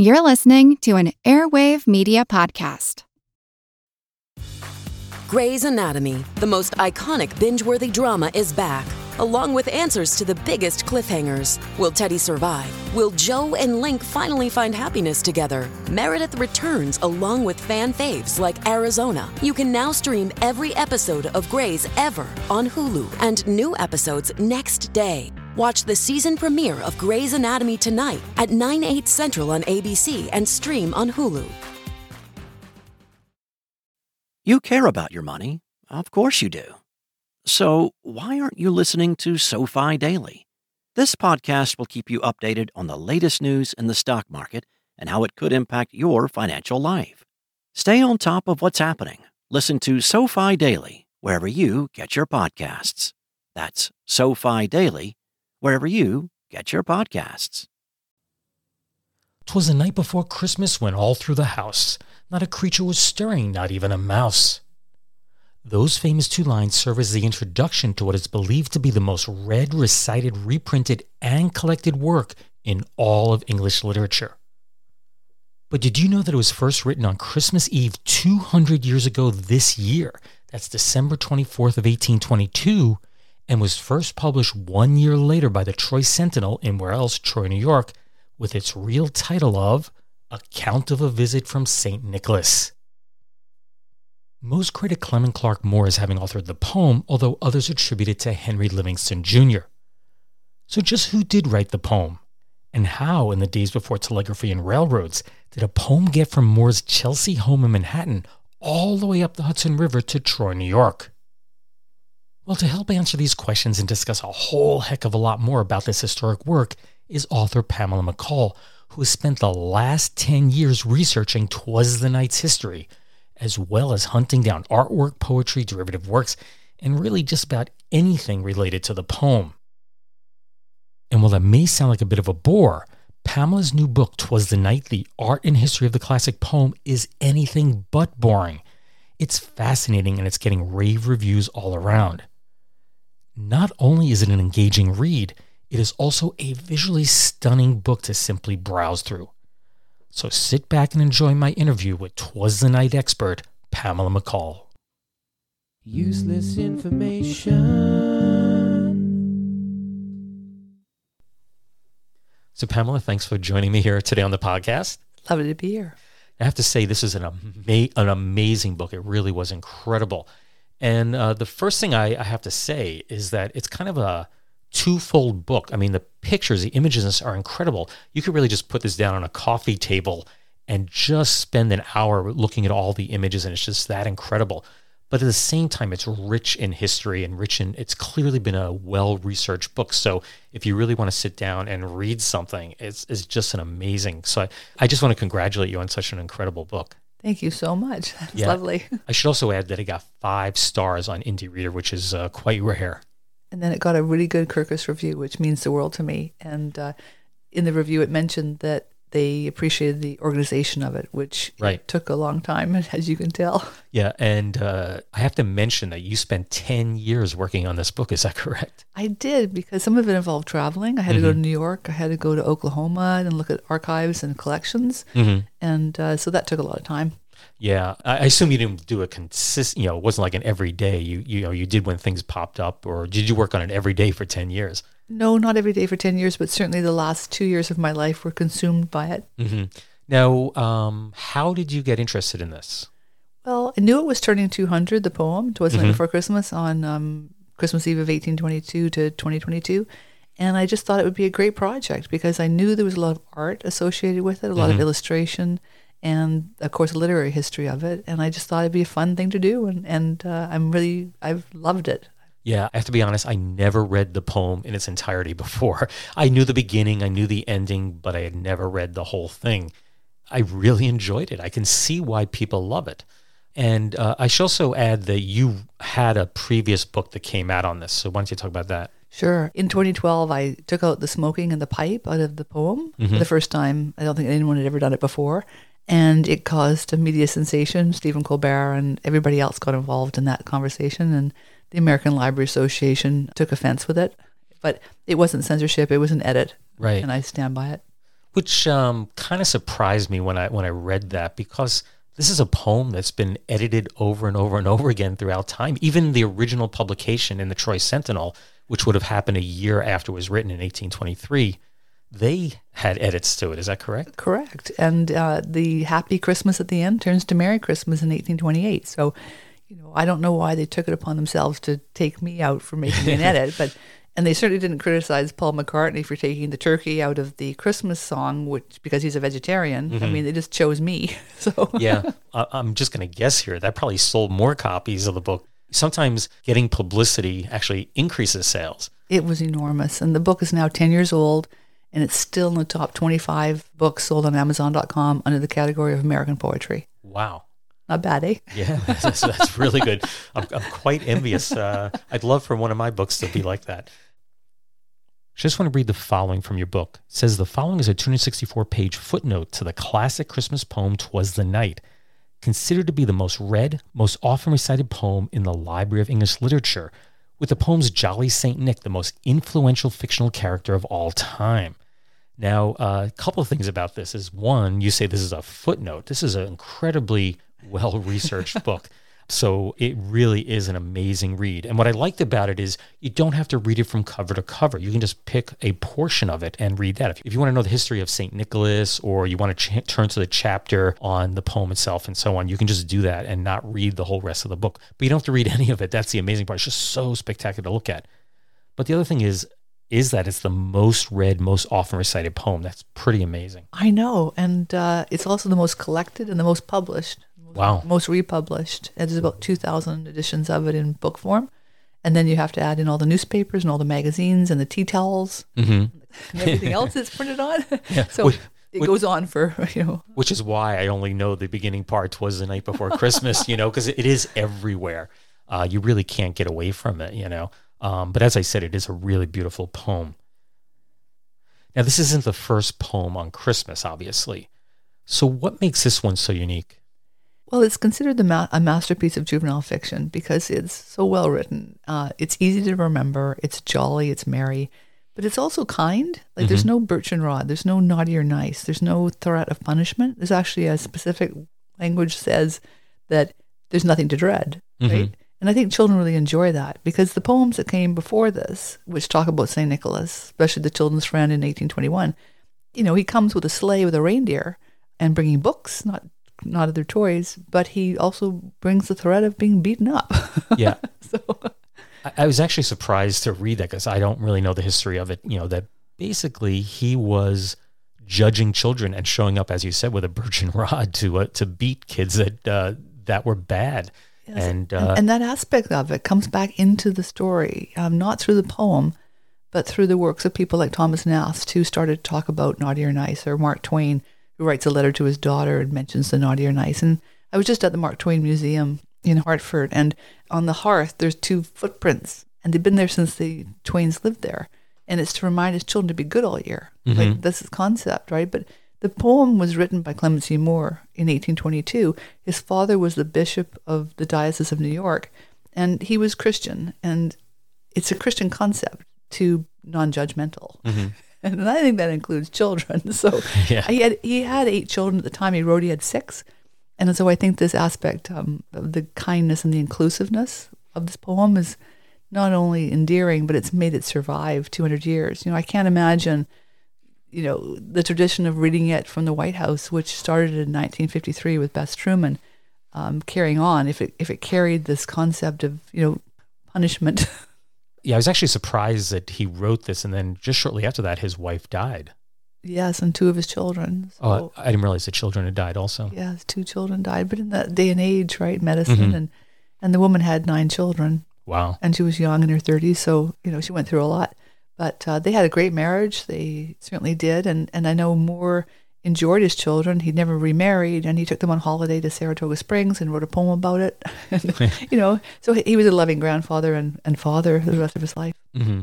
You're listening to an Airwave Media Podcast. Grey's Anatomy, the most iconic binge worthy drama, is back, along with answers to the biggest cliffhangers. Will Teddy survive? Will Jo and Link finally find happiness together? Meredith returns along with fan faves like Arizona. You can now stream every episode of Grey's ever on Hulu and new episodes next day. Watch the season premiere of Grey's Anatomy tonight at 9, 8 central on ABC and stream on Hulu. You care about your money. Of course you do. So, why aren't you listening to SoFi Daily? This podcast will keep you updated on the latest news in the stock market and how it could impact your financial life. Stay on top of what's happening. Listen to SoFi Daily wherever you get your podcasts. That's SoFi Daily wherever you get your podcasts. 'Twas the night before Christmas when all through the house not a creature was stirring, not even a mouse. Those famous two lines serve as the introduction to what is believed to be the most read, recited, reprinted, and collected work in all of English literature. But did you know that it was first written on Christmas Eve 200 years ago this year? That's December 24th of 1822, and was first published one year later by the Troy Sentinel in where else, Troy, New York, with its real title of Account of a Visit from St. Nicholas. Most credit Clement Clarke Moore as having authored the poem, although others attribute it to Henry Livingston Jr. So, just who did write the poem? And how, in the days before telegraphy and railroads, did a poem get from Moore's Chelsea home in Manhattan all the way up the Hudson River to Troy, New York? Well, to help answer these questions and discuss a whole heck of a lot more about this historic work is author Pamela McColl, who has spent the last 10 years researching Twas the Night's history as well as hunting down artwork, poetry, derivative works, and really just about anything related to the poem. And while that may sound like a bit of a bore, Pamela's new book, Twas the Night The Art and History of the Classic Poem, is anything but boring. It's fascinating and it's getting rave reviews all around. Not only is it an engaging read, it is also a visually stunning book to simply browse through. So sit back and enjoy my interview with Twas the Night expert, Pamela McColl. Useless information. So, Pamela, thanks for joining me here today on the podcast. Lovely to be here. I have to say, this is an, ama- an amazing book. It really was incredible. And uh, the first thing I, I have to say is that it's kind of a twofold book. I mean, the pictures, the images are incredible. You could really just put this down on a coffee table and just spend an hour looking at all the images, and it's just that incredible. But at the same time, it's rich in history and rich in, it's clearly been a well researched book. So if you really want to sit down and read something, it's, it's just an amazing. So I, I just want to congratulate you on such an incredible book. Thank you so much. That's Yeah. lovely. I should also add that it got five stars on Indie Reader, which is uh, quite rare. And then it got a really good Kirkus review, which means the world to me. And uh, in the review, it mentioned that they appreciated the organization of it, which it Right. took a long time, as you can tell. Yeah, and uh, I have to mention that you spent 10 years working on this book. Is that correct? I did because some of it involved traveling. I had to go to New York. I had to go to Oklahoma and look at archives and collections. Mm-hmm. And uh, so that took a lot of time. Yeah, I I assume you didn't do a consistent. You know, it wasn't like an every day. You you know you did when things popped up, or did you work on it every day for 10 years? No, not every day for 10 years, but certainly the last two years of my life were consumed by it. Mm-hmm. Now, um, how did you get interested in this? Well, I knew it was turning 200, the poem, Twas the Night Mhm. Before Christmas, on um, Christmas Eve of 1822 to 2022. And I just thought it would be a great project because I knew there was a lot of art associated with it, a lot Mhm. of illustration, and of course, a literary history of it. And I just thought it'd be a fun thing to do. And, and uh, I'm really, I've loved it. Yeah, I have to be honest, I never read the poem in its entirety before. I knew the beginning, I knew the ending, but I had never read the whole thing. I really enjoyed it. I can see why people love it. And uh, I should also add that you had a previous book that came out on this. So why don't you talk about that? Sure. In 2012, I took out the smoking and the pipe out of the poem Mhm. for the first time. I don't think anyone had ever done it before. And it caused a media sensation. Stephen Colbert and everybody else got involved in that conversation. And the American Library Association took offense with it. But it wasn't censorship, it was an edit. Right. And I stand by it. which um, kind of surprised me when I when I read that because this is a poem that's been edited over and over and over again throughout time. Even the original publication in the Troy Sentinel, which would have happened a year after it was written in 1823, they had edits to it. Is that correct? Correct. And uh, the Happy Christmas at the end turns to Merry Christmas in 1828. So, you know, I don't know why they took it upon themselves to take me out for making an edit, but and they certainly didn't criticize Paul McCartney for taking the turkey out of the Christmas song, which because he's a vegetarian. I mean, they just chose me. So yeah, I- I'm just going to guess here. That probably sold more copies of the book. Sometimes getting publicity actually increases sales. it was enormous. And the book is now 10 years old, and it's still in the top 25 books sold on Amazon.com under the category of American poetry. Wow. Not bad, eh? Yeah, that's, that's really good. I'm, I'm quite envious. Uh, I'd love for one of my books to be like that. Just want to read the following from your book. It says the following is a 264 page footnote to the classic Christmas poem Twas the Night, considered to be the most read, most often recited poem in the Library of English Literature, with the poem's Jolly Saint Nick the most influential fictional character of all time. Now, uh, a couple of things about this is one, you say this is a footnote. This is an incredibly well researched book. So it really is an amazing read. And what I liked about it is you don't have to read it from cover to cover. You can just pick a portion of it and read that. If, you want to know the history of St. Nicholas or you want to ch- turn to the chapter on the poem itself and so on, you can just do that and not read the whole rest of the book. But you don't have to read any of it. That's the amazing part. It's just so spectacular to look at. But the other thing is, is that it's the most read, most often recited poem. That's pretty amazing. I know. And uh, it's also the most collected and the most published. Wow. Most republished. And There's about 2,000 editions of it in book form. And then you have to add in all the newspapers and all the magazines and the tea towels Mm-hmm. and everything else that's printed on. Yeah. So Which- it which- goes on for, you know, which is why I only know the beginning part was the night before Christmas, you know, because it is everywhere. Uh, you really can't get away from it, you know. Um, but as I said, it is a really beautiful poem. Now, this isn't the first poem on Christmas, obviously. So, what makes this one so unique? Well, it's considered the ma- a masterpiece of juvenile fiction because it's so well written. Uh, it's easy to remember. It's jolly. It's merry, but it's also kind. Like there's no birch and rod. There's no naughty or nice. There's no threat of punishment. There's actually a specific language says that there's nothing to dread, right? And I think children really enjoy that because the poems that came before this, which talk about Saint Nicholas, especially the Children's Friend in 1821, you know, he comes with a sleigh with a reindeer and bringing books, not not other toys, but he also brings the threat of being beaten up. Yeah. so I, I was actually surprised to read that because I don't really know the history of it. You know, that basically he was judging children and showing up, as you said, with a birch and rod to uh, to beat kids that uh, that were bad. And, uh, and, and that aspect of it comes back into the story, um, not through the poem, but through the works of people like Thomas Nast, who started to talk about naughty or nice, or Mark Twain, who writes a letter to his daughter and mentions the naughty or nice. And I was just at the Mark Twain Museum in Hartford, and on the hearth, there's two footprints, and they've been there since the Twains lived there. And it's to remind his children to be good all year. Mm-hmm. Like this is concept, right? But the poem was written by Clement C. Moore in 1822. His father was the bishop of the Diocese of New York, and he was Christian. And it's a Christian concept to non-judgmental, mm-hmm. And I think that includes children. So Yeah. he had he had eight children at the time he wrote. He had six, and so I think this aspect um, of the kindness and the inclusiveness of this poem is not only endearing, but it's made it survive 200 years. You know, I can't imagine you know, the tradition of reading it from the White House, which started in 1953 with Bess Truman, um, carrying on. If it if it carried this concept of you know punishment, yeah, I was actually surprised that he wrote this, and then just shortly after that, his wife died. yes, and two of his children. So, Oh, I didn't realize the children had died also. yeah, his two children died. But in that day and age, right, medicine and and the woman had nine children, Wow. and she was young in her 30s, so you know she went through a lot. But uh, they had a great marriage. They certainly did, and and I know Moore enjoyed his children. He'd never remarried, and he took them on holiday to Saratoga Springs and wrote a poem about it. and, you know, so he was a loving grandfather and, and father the rest of his life. hmm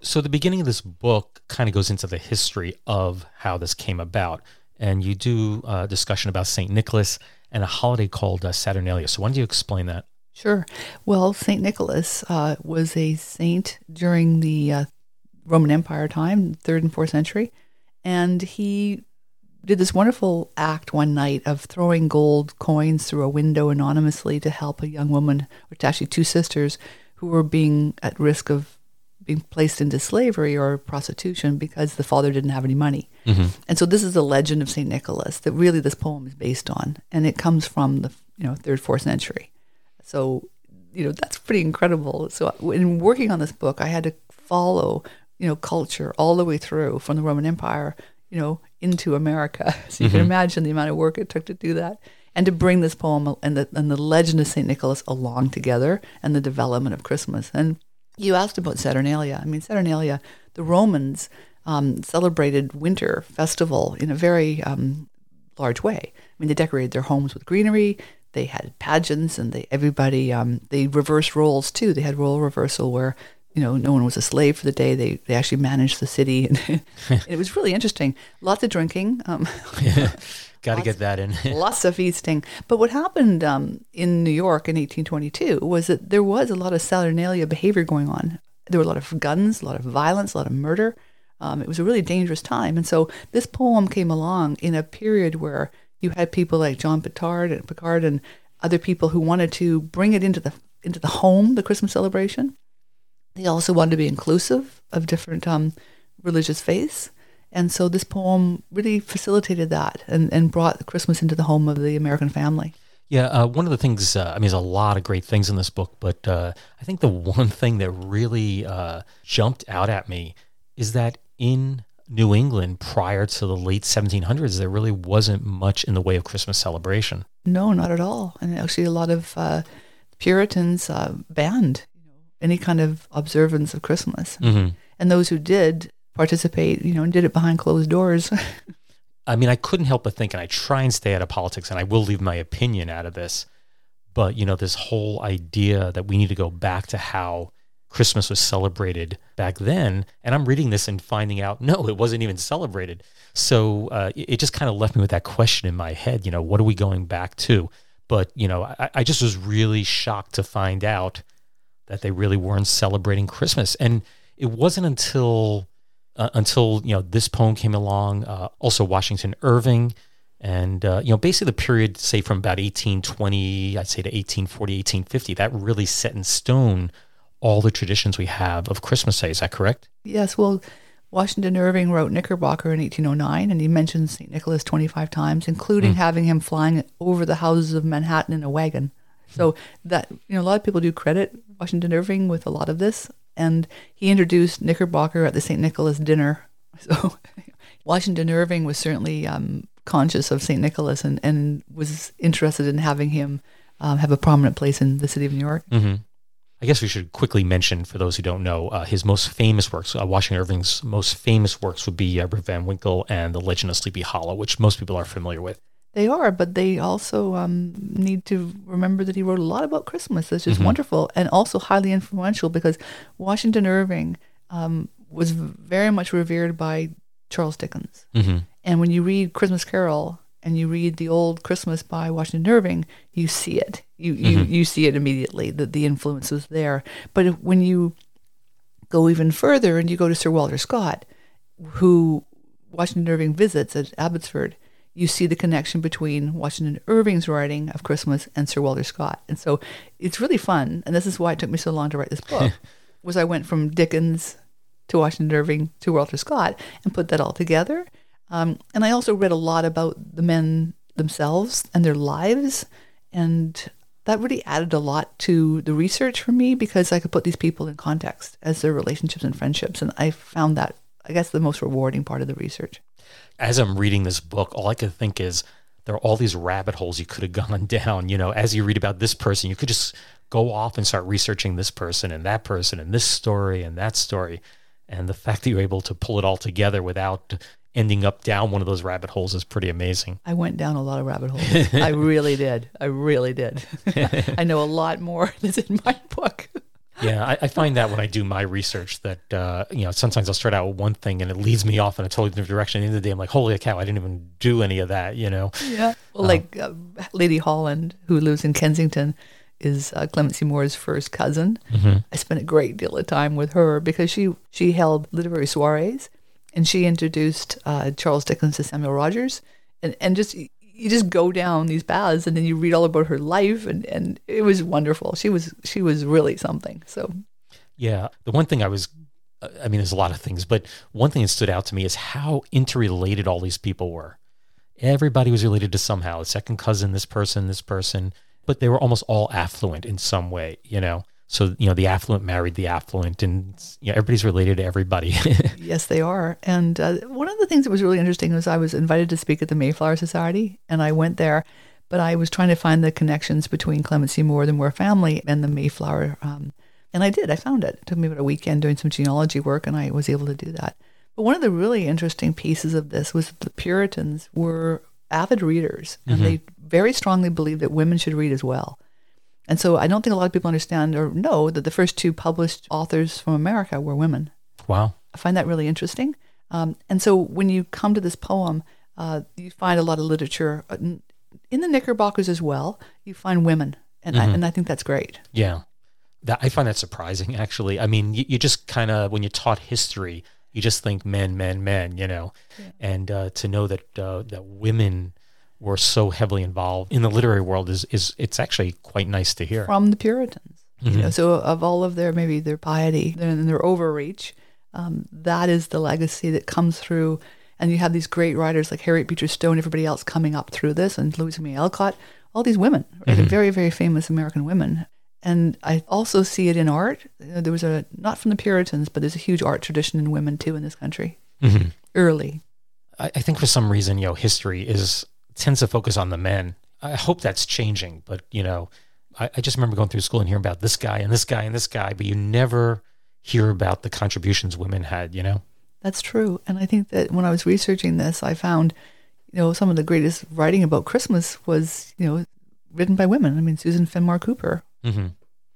So the beginning of this book kind of goes into the history of how this came about, and you do a discussion about Saint Nicholas and a holiday called uh, Saturnalia. So why don't you explain that? Sure. Well, Saint Nicholas uh, was a saint during the uh, Roman Empire time, third and fourth century, And he did this wonderful act one night of throwing gold coins through a window anonymously to help a young woman, or actually two sisters, who were being at risk of being placed into slavery or prostitution because the father didn't have any money. Mm-hmm. And so this is the legend of St. Nicholas that really this poem is based on. And it comes from the you know third, fourth century. So, you know, that's pretty incredible. So uh, in working on this book, I had to follow, you know, culture all the way through from the Roman Empire, you know, into America. So you can imagine the amount of work it took to do that. And to bring this poem and the, and the legend of St. Nicholas along together and the development of Christmas. And you asked about Saturnalia. I mean, Saturnalia, the Romans um, celebrated winter festival in a very um, large way. I mean, they decorated their homes with greenery. They had pageants, and they everybody um, they reversed roles too. They had role reversal where you know no one was a slave for the day. They they actually managed the city, and it was really interesting. Lots of drinking. Um, Got to get that in. lots of feasting. But what happened um, in New York in 1822 was that there was a lot of Saturnalia behavior going on. There were a lot of guns, a lot of violence, a lot of murder. Um, it was a really dangerous time. And so this poem came along in a period where you had people like John Pintard and Pintard and other people who wanted to bring it into the into the home, the Christmas celebration. They also wanted to be inclusive of different um, religious faiths. And so this poem really facilitated that and, and brought Christmas into the home of the American family. Yeah, uh, one of the things, uh, I mean, there's a lot of great things in this book, but uh, I think the one thing that really uh, jumped out at me is that in New England prior to the late 1700s, there really wasn't much in the way of Christmas celebration. No, not at all. And actually, a lot of uh, Puritans uh, banned any kind of observance of Christmas. Mhm. And those who did participate, you know, and did it behind closed doors. I mean, I couldn't help but think, and I try and stay out of politics, and I will leave my opinion out of this. But you know, this whole idea that we need to go back to how Christmas was celebrated back then, and I'm reading this and finding out, no, it wasn't even celebrated. So uh, it it just kind of left me with that question in my head. You know, what are we going back to? But you know, I, I just was really shocked to find out that they really weren't celebrating Christmas, and it wasn't until uh, until you know this poem came along. Uh, also, Washington Irving, and uh, you know basically the period, say from about 1820, I'd say to 1840, 1850, that really set in stone all the traditions we have of Christmas Day. Is that correct? yes, well, Washington Irving wrote Knickerbocker in 1809, and he mentions St. Nicholas 25 times, including having him flying over the houses of Manhattan in a wagon. So that you know, a lot of people do credit Washington Irving with a lot of this, and he introduced Knickerbocker at the St. Nicholas dinner. So Washington Irving was certainly um, conscious of St. Nicholas and, and was interested in having him um, have a prominent place in the city of New York. Mm-hmm. I guess we should quickly mention, for those who don't know, uh, his most famous works. Uh, Washington Irving's most famous works would be uh, Rip Van Winkle and The Legend of Sleepy Hollow, which most people are familiar with. They are, but they also um, need to remember that he wrote a lot about Christmas. That's just wonderful and also highly influential because Washington Irving um, was very much revered by Charles Dickens. Mm-hmm. And when you read Christmas Carol and you read the old Christmas by Washington Irving, you see it. You you, you see it immediately that the influence was there. But if- when you go even further and you go to Sir Walter Scott, who Washington Irving visits at Abbotsford, you see the connection between Washington Irving's writing of Christmas and Sir Walter Scott. And so it's really fun. And this is why it took me so long to write this book, was I went from Dickens to Washington Irving to Walter Scott and put that all together. Um, and I also read a lot about the men themselves and their lives. And that really added a lot to the research for me because I could put these people in context as their relationships and friendships. And I found that, I guess, the most rewarding part of the research. As I'm reading this book, all I could think is there are all these rabbit holes you could have gone down. You know, as you read about this person, you could just go off and start researching this person and that person and this story and that story. And the fact that you're able to pull it all together without ending up down one of those rabbit holes is pretty amazing. I went down a lot of rabbit holes. I really did. I really did. I know a lot more that's in my book. Yeah, I, I find that when I do my research that uh, you know sometimes I'll start out with one thing and it leads me off in a totally different direction. At the end of the day, I'm like, holy cow, I didn't even do any of that. You know. Yeah. Well, like uh, Lady Holland, who lives in Kensington, is uh, Clement C. Moore's first cousin. I spent a great deal of time with her because she she held literary soirees, and she introduced uh, Charles Dickens to Samuel Rogers, and and just you just go down these paths, and then you read all about her life, and and it was wonderful. She was she was really something. So Yeah. The one thing I was, I mean, there's a lot of things, but one thing that stood out to me is how interrelated all these people were. Everybody was related to somehow. A second cousin, this person, this person, but they were almost all affluent in some way, you know? So, you know, the affluent married the affluent and, you know, everybody's related to everybody. Yes, they are. And uh, one of the things that was really interesting was I was invited to speak at the Mayflower Society, and I went there, but I was trying to find the connections between Clement C. Moore, the Moore family, and the Mayflower. Um, and I did. I found it. It took me about a weekend doing some genealogy work, and I was able to do that. But one of the really interesting pieces of this was that the Puritans were avid readers, and they very strongly believed that women should read as well. And so I don't think a lot of people understand or know that the first two published authors from America were women. wow. I find that really interesting. Um, and so when you come to this poem, uh, you find a lot of literature uh, in the Knickerbockers as well. You find women, and I, and I think that's great. Yeah. That I find that surprising actually. I mean, you, you just kind of when you're taught history, you just think men, men, men, you know. And uh, to know that uh, that women were so heavily involved in the literary world is is it's actually quite nice to hear. from the Puritans. You mm-hmm. know, so of all of their maybe their piety and their overreach, um, that is the legacy that comes through. And you have these great writers like Harriet Beecher Stowe and everybody else coming up through this, and Louisa May Alcott, all these women, right? Mm-hmm. very very famous American women. And I also see it in art. There was a not from the Puritans, but there's a huge art tradition in women too in this country. Mm-hmm. Early, I, I think for some reason, you know, history is tends to focus on the men. I hope that's changing, but you know, I, I just remember going through school and hearing about this guy and this guy and this guy, but you never hear about the contributions women had. You know. That's true. And I think that when I was researching this, I found, you know, some of the greatest writing about Christmas was, you know, written by women. I mean, Susan Fenimore Cooper, hmm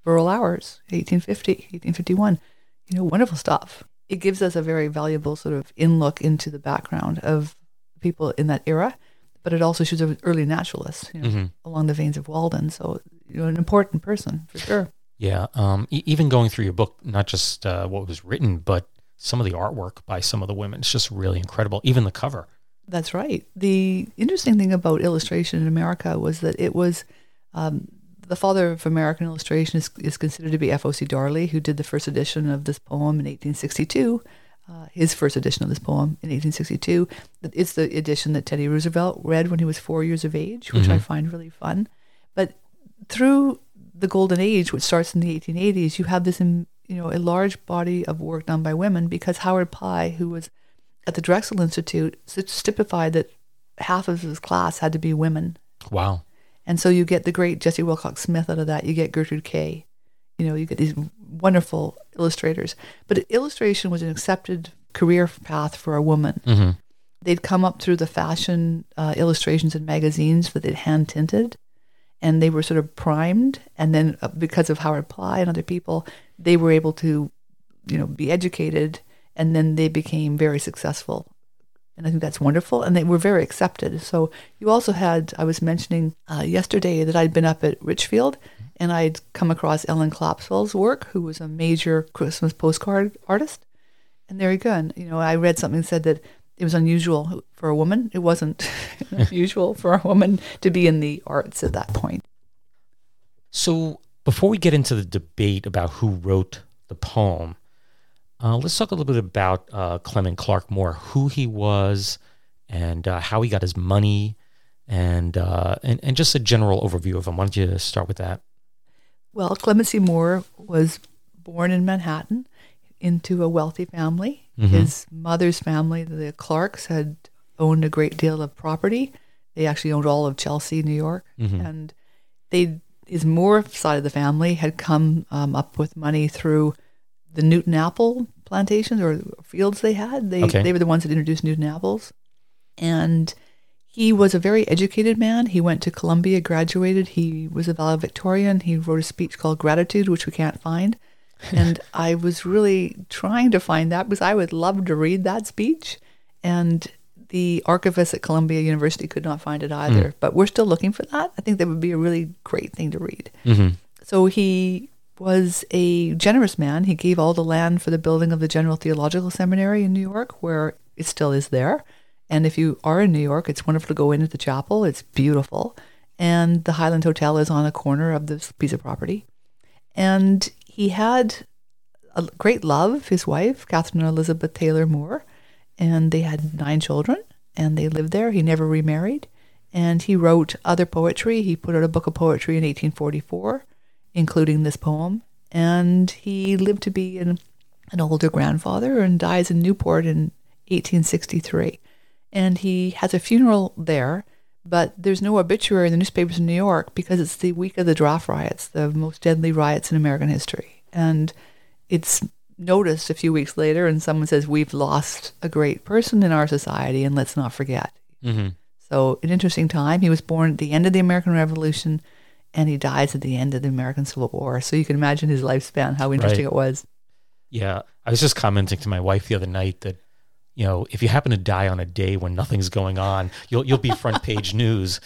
Rural Hours, 1850, 1851. You know, wonderful stuff. It gives us a very valuable sort of in look into the background of people in that era, but it also shows an early naturalists, you know, along the veins of Walden. So, you know, an important person for sure. Yeah. Um, e- even going through your book, not just uh, what was written, but some of the artwork by some of the women. It's just really incredible. Even the cover. That's right. The interesting thing about illustration in America was that it was um, the father of American illustration is, is considered to be F.O.C. Darley, who did the first edition of this poem in 1862. Uh, his first edition of this poem in 1862. It's the edition that Teddy Roosevelt read when he was four years of age, which I find really fun. But through the golden age, which starts in the 1880s, you have this, um, you know, a large body of work done by women because Howard Pyle, who was at the Drexel Institute, stipified that half of his class had to be women. Wow. And so you get the great Jessie Willcox Smith out of that. You get Gertrude Kay. You know, you get these wonderful illustrators. But illustration was an accepted career path for a woman. hmm They'd come up through the fashion uh, illustrations in magazines that they'd hand tinted, and they were sort of primed. And then uh, because of Howard Pyle and other people, they were able to, you know, be educated, and then they became very successful. And I think that's wonderful, and they were very accepted. So you also had, I was mentioning uh, yesterday that I'd been up at Richfield, and I'd come across Ellen Clapsaddle's work, who was a major Christmas postcard artist. And there you go. And, you know, I read something that said that it was unusual for a woman. It wasn't unusual for a woman to be in the arts at that point. So before we get into the debate about who wrote the poem, uh, let's talk a little bit about uh, Clement Clarke Moore, who he was, and uh, how he got his money, and, uh, and and just a general overview of him. Why don't you start with that? Well, Clement C. Moore was born in Manhattan into a wealthy family. His mother's family, the Clarks, had owned a great deal of property. They actually owned all of Chelsea, New York, and they his Moore side of the family had come um, up with money through the Newtown apple plantations or fields they had. They Okay. they were the ones that introduced Newtown apples, and he was a very educated man. He went to Columbia, graduated. He was a valedictorian. He wrote a speech called Gratitude, which we can't find. And I was really trying to find that because I would love to read that speech. And the archivist at Columbia University could not find it either. Hmm. But we're still looking for that. I think that would be a really great thing to read. Mm-hmm. So he was a generous man. He gave all the land for the building of the General Theological Seminary in New York, where it still is there. And if you are in New York, it's wonderful to go into the chapel. It's beautiful. And the High Line Hotel is on a corner of this piece of property. And he had a great love, his wife, Catherine Elizabeth Taylor Moore, and they had nine children and they lived there. He never remarried. And he wrote other poetry. He put out a book of poetry in 1844, including this poem. And he lived to be an, an older grandfather and dies in Newport in 1863. And he has a funeral there, but there's no obituary in the newspapers in New York because it's the week of the draft riots, the most deadly riots in American history. And it's noticed a few weeks later, and someone says, We've lost a great person in our society, and let's not forget. Mm-hmm. So, an interesting time. He was born at the end of the American Revolution, and he dies at the end of the American Civil War. So, you can imagine his lifespan, how interesting Right. it was. Yeah, I was just commenting to my wife the other night that, you know, if you happen to die on a day when nothing's going on, you'll you'll be front page news,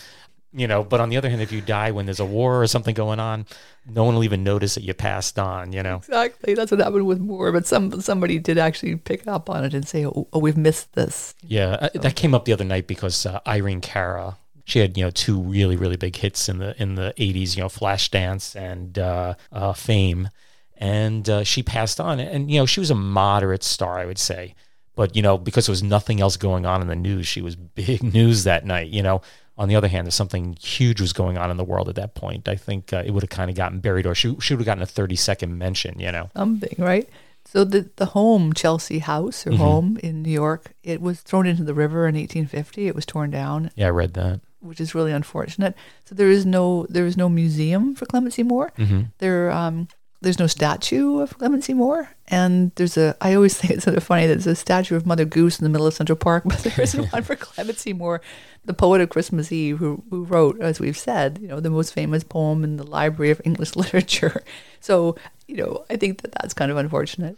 you know. But on the other hand, if you die when there's a war or something going on, no one will even notice that you passed on, you know. Exactly. That's what happened with Moore. But some somebody did actually pick up on it and say, "Oh, oh we've missed this." Yeah, uh, that came up the other night because uh, Irene Cara, she had you know two really really big hits in the in the '80s, you know, Flashdance and uh, uh, Fame, and uh, she passed on. And you know, she was a moderate star, I would say, but you know, because there was nothing else going on in the news, she was big news that night. You know. On the other hand, if something huge was going on in the world at that point, I think uh, it would have kind of gotten buried, or she, she would have gotten a 30 second mention, you know? Something, right? So the the home Chelsea House or home in New York, it was thrown into the river in 1850. It was torn down, Yeah, I read that. which is really unfortunate. So there is no there is no museum for Clement C. Moore. There um there's no statue of Clement C. Moore, and there's a I always think it's sort of funny that there's a statue of Mother Goose in the middle of Central Park, but there isn't one for Clement C. Moore, the poet of Christmas Eve, who who wrote, as we've said, you know, the most famous poem in the Library of English Literature. So you know, I think that that's kind of unfortunate.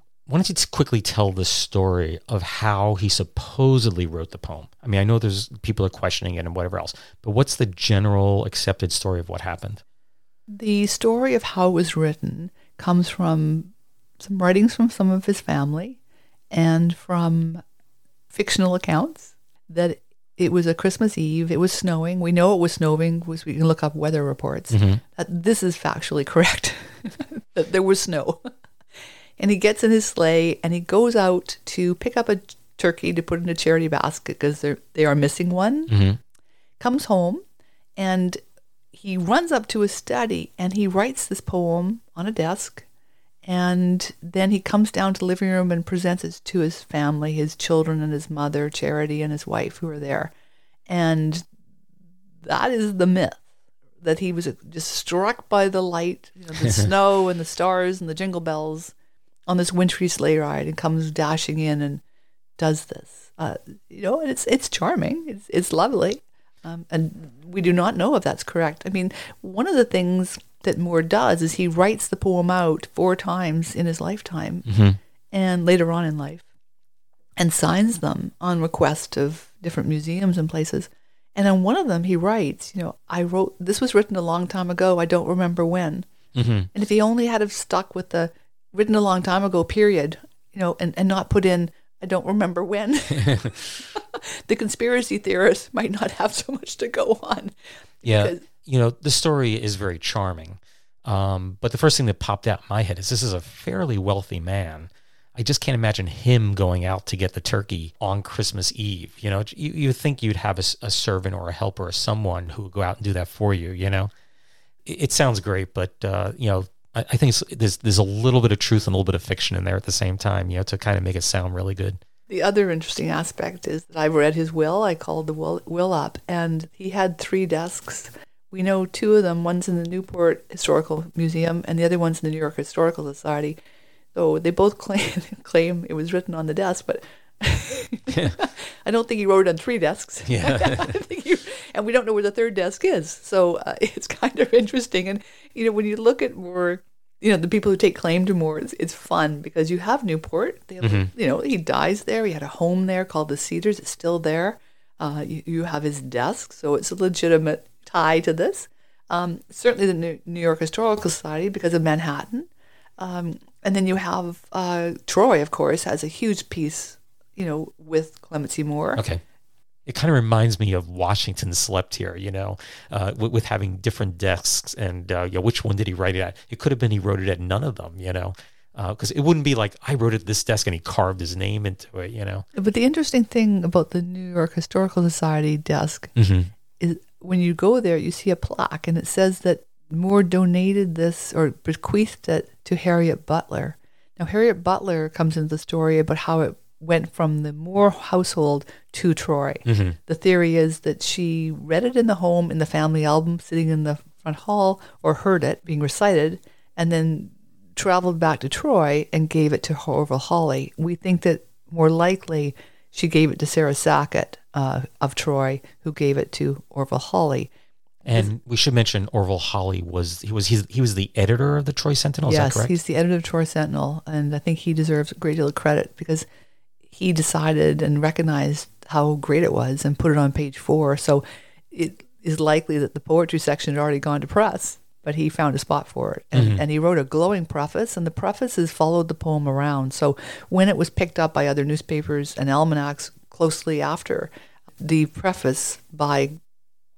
why don't you just quickly tell the story of how he supposedly wrote the poem? I mean, I know there's people are questioning it and whatever else, but what's the general accepted story of what happened? The story of how it was written comes from some writings from some of his family and from fictional accounts that it was a Christmas Eve. It was snowing. We know it was snowing because we can look up weather reports. Mm-hmm. That this is factually correct. that there was snow. and he gets in his sleigh and he goes out to pick up a turkey to put in a charity basket because they they are missing one. Mm-hmm. Comes home and he runs up to his study and he writes this poem on a desk. And then he comes down to the living room and presents it to his family his children and his mother charity and his wife who are there. And that is the myth that he was just struck by the light you know, the snow and the stars and the jingle bells on this wintry sleigh ride and comes dashing in and does this uh, you know and it's it's charming it's, it's lovely um, and we do not know if that's correct. I mean, one of the things that Moore does is he writes the poem out four times in his lifetime and later on in life and signs them on request of different museums and places. And on one of them, he writes, you know, I wrote, this was written a long time ago. I don't remember when. And if he only had have stuck with the written a long time ago period, you know, and, and not put in, I don't remember when, the conspiracy theorists might not have so much to go on. Yeah, Because- you know, the story is very charming. Um, but the first thing that popped out in my head is this is a fairly wealthy man. I just can't imagine him going out to get the turkey on Christmas Eve. You know, you, you think you'd have a, a servant or a helper or someone who would go out and do that for you. You know, it, it sounds great, but uh, you know, I, I think there's there's a little bit of truth and a little bit of fiction in there at the same time. You know, to kind of make it sound really good. The other interesting aspect is that I've read his will. I called the will, will up, and he had three desks. We know two of them. One's in the Newport Historical Museum, and the other one's in the New York Historical Society. So they both claim claim it was written on the desk, but I don't think he wrote it on three desks. Yeah. I think he- and we don't know where the third desk is. So uh, it's kind of interesting. And you know, when you look at more, you know, the people who take claim to more, it's, it's fun because you have Newport. They have, You know, he dies there. He had a home there called the Cedars. It's still there. Uh, you, you have his desk, so it's a legitimate tie to this. Um, certainly, the New, New York Historical Society because of Manhattan. Um, and then you have uh, Troy, of course, has a huge piece, you know, with Clement C. Moore. Okay. It kind of reminds me of Washington slept here, you know, uh, with, with having different desks and, uh, you know, which one did he write it at? It could have been he wrote it at none of them, you know, because it wouldn't be like I wrote it at this desk and he carved his name into it, you know. But the interesting thing about the New York Historical Society desk Mm-hmm. is when you go there, you see a plaque and it says that Moore donated this or bequeathed it to Harriet Butler. Now, Harriet Butler comes into the story about how it went from the Moore household to Troy. The theory is that she read it in the home in the family album sitting in the front hall or heard it being recited and then traveled back to Troy and gave it to Orville Hawley. We think that more likely she gave it to Sarah Sackett uh, of Troy, who gave it to Orville Hawley. And we should mention Orville Hawley was he was he's, he was the editor of the Troy Sentinel. Is yes, that correct? he's the editor of Troy Sentinel, and I think he deserves a great deal of credit because he decided and recognized how great it was and put it on page four. So it is likely that the poetry section had already gone to press, but he found a spot for it. And, mm-hmm. and he wrote a glowing preface, and the prefaces followed the poem around. So when it was picked up by other newspapers and almanacs closely after, the preface by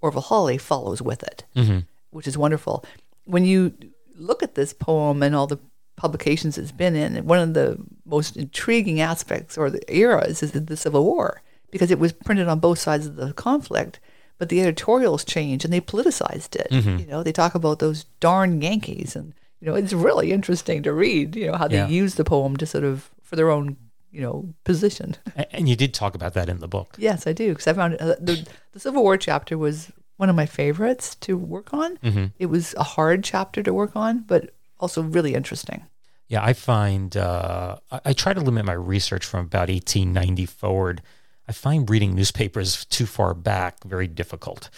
Orville Hawley follows with it, mm-hmm. which is wonderful. When you look at this poem and all the publications it's been in, one of the most intriguing aspects or the eras is the Civil War because it was printed on both sides of the conflict. But the editorials changed and they politicized it. You know, they talk about those darn Yankees, and you know, it's really interesting to read. You know how they Yeah. use the poem to sort of for their own you know position. And you did talk about that in the book. Yes, I do because I found uh, the the Civil War chapter was one of my favorites to work on. It was a hard chapter to work on, but also really interesting. Yeah, I find uh, I, I try to limit my research from about 1890 forward. I find reading newspapers too far back very difficult.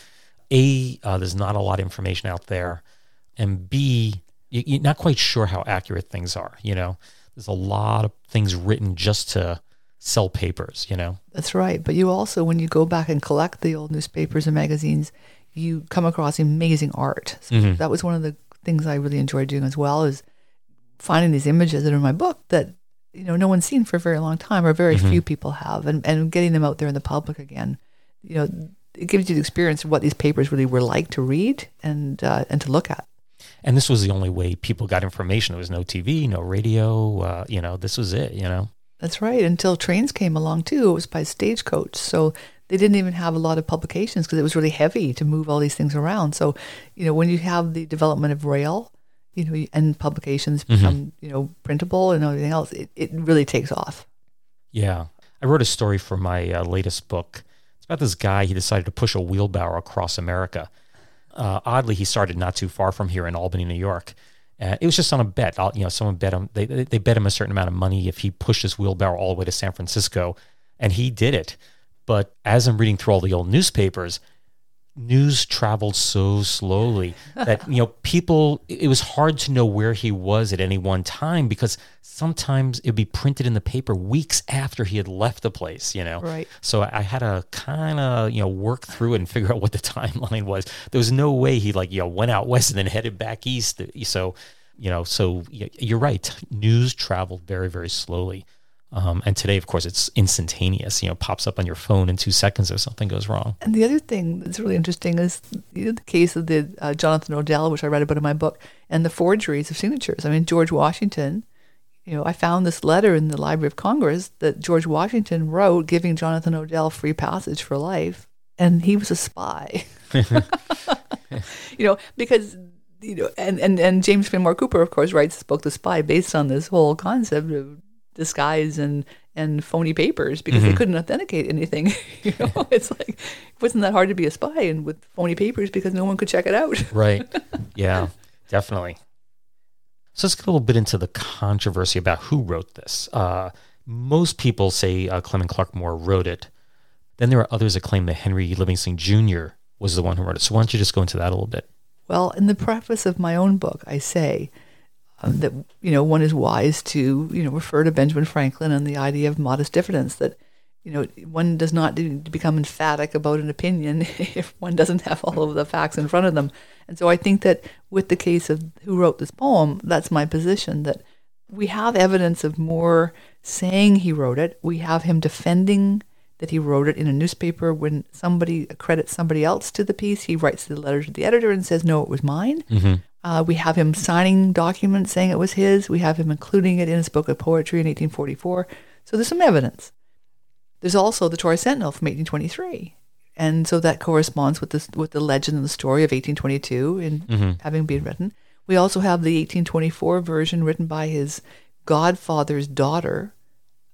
A, uh, there's not a lot of information out there, and B, you, you're not quite sure how accurate things are. You know, there's a lot of things written just to sell papers. You know, That's right. But you also, when you go back and collect the old newspapers and magazines, you come across amazing art. So That was one of the things I really enjoyed doing as well is finding these images that are in my book that you know no one's seen for a very long time or very few people have, and and getting them out there in the public again. You know, it gives you the experience of what these papers really were like to read and uh, and to look at. and this was the only way people got information. There was no TV, no radio. Uh, you know, this was it. You know. That's right. Until trains came along too, it was by stagecoach. So they didn't even have a lot of publications because it was really heavy to move all these things around. So, you know, when you have the development of rail, you know, and publications become, you know, printable and everything else, it, it really takes off. Yeah. I wrote a story for my uh, latest book. It's about this guy. He decided to push a wheelbarrow across America. Uh, oddly, he started not too far from here in Albany, New York. Uh, it was just on a bet. I'll- You know, someone bet him. They they bet him a certain amount of money if he pushed his wheelbarrow all the way to San Francisco, and he did it. But as I'm reading through all the old newspapers, news traveled so slowly that you know people it was hard to know where he was at any one time because sometimes it'd be printed in the paper weeks after he had left the place you know? Right. so i had to kind of you know work through it and figure out what the timeline was. There was no way he like you know went out west and then headed back east. So you know so you're right. News traveled very very slowly um, and today of course it's instantaneous you know pops up on your phone in two seconds if something goes wrong And the other thing that's really interesting is the case of the uh, Jonathan Odell, which I read about in my book, and the forgeries of signatures. I mean, George Washington, you know, I found this letter in the Library of Congress that George Washington wrote giving Jonathan Odell free passage for life, and he was a spy. you know, because you know, and, and, and James Fenimore Cooper, of course, writes his book The Spy based on this whole concept of disguise and and phony papers because they couldn't authenticate anything. you know, it's like it wasn't that hard to be a spy and with phony papers because no one could check it out. Right. Yeah, definitely. So let's get a little bit into the controversy about who wrote this. Uh, most people say uh, Clement Clarke Moore wrote it. Then there are others that claim that Henry Livingston Jr. was the one who wrote it. So why don't you just go into that a little bit? Well, in the preface of my own book, I say um, that you know one is wise to you know refer to Benjamin Franklin and the idea of modest diffidence. That you know one does not need to become emphatic about an opinion if one doesn't have all of the facts in front of them. And so I think that with the case of who wrote this poem, that's my position that we have evidence of Moore saying he wrote it. We have him defending that he wrote it in a newspaper. When somebody credits somebody else to the piece, he writes the letter to the editor and says, "No, it was mine." Uh, we have him signing documents saying it was his. We have him including it in his book of poetry in 1844. So there's some evidence. There's also the Troy Sentinel from 1823, and so that corresponds with this with the legend and the story of 1822 and having been written. We also have the 1824 version written by his godfather's daughter,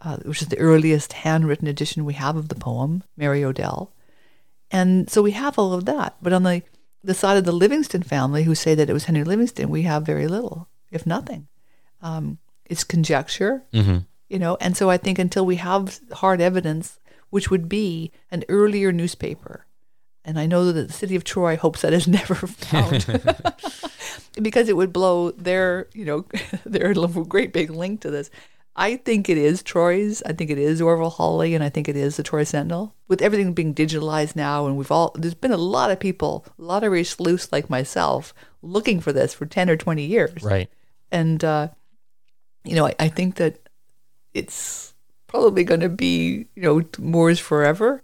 uh, which is the earliest handwritten edition we have of the poem, Mary Odell. And so we have all of that. But on the, the side of the Livingston family, who say that it was Henry Livingston, we have very little, if nothing. Um, it's conjecture, you know. And so I think until we have hard evidence, which would be an earlier newspaper, and I know that the city of Troy hopes that is never found because it would blow their, you know, their little great big link to this. I think it is Troy's. I think it is Orville Hawley, and I think it is the Troy Sentinel. With everything being digitalized now, and we've all there's been a lot of people, a lot of race sleuths like myself, looking for this for ten or twenty years. Right. And uh, you know, I, I think that it's probably going to be you know Moore's forever,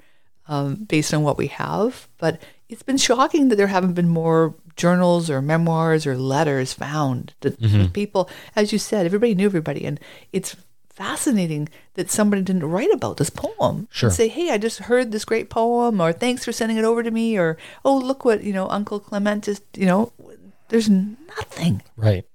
um, based on what we have. But it's been shocking that there haven't been more journals or memoirs or letters found that mm-hmm. that people, as you said, everybody knew everybody, and it's fascinating that somebody didn't write about this poem Sure. and say, "Hey, I just heard this great poem," or "Thanks for sending it over to me," or "Oh, look what you know, Uncle Clement just you know." There's nothing. Right.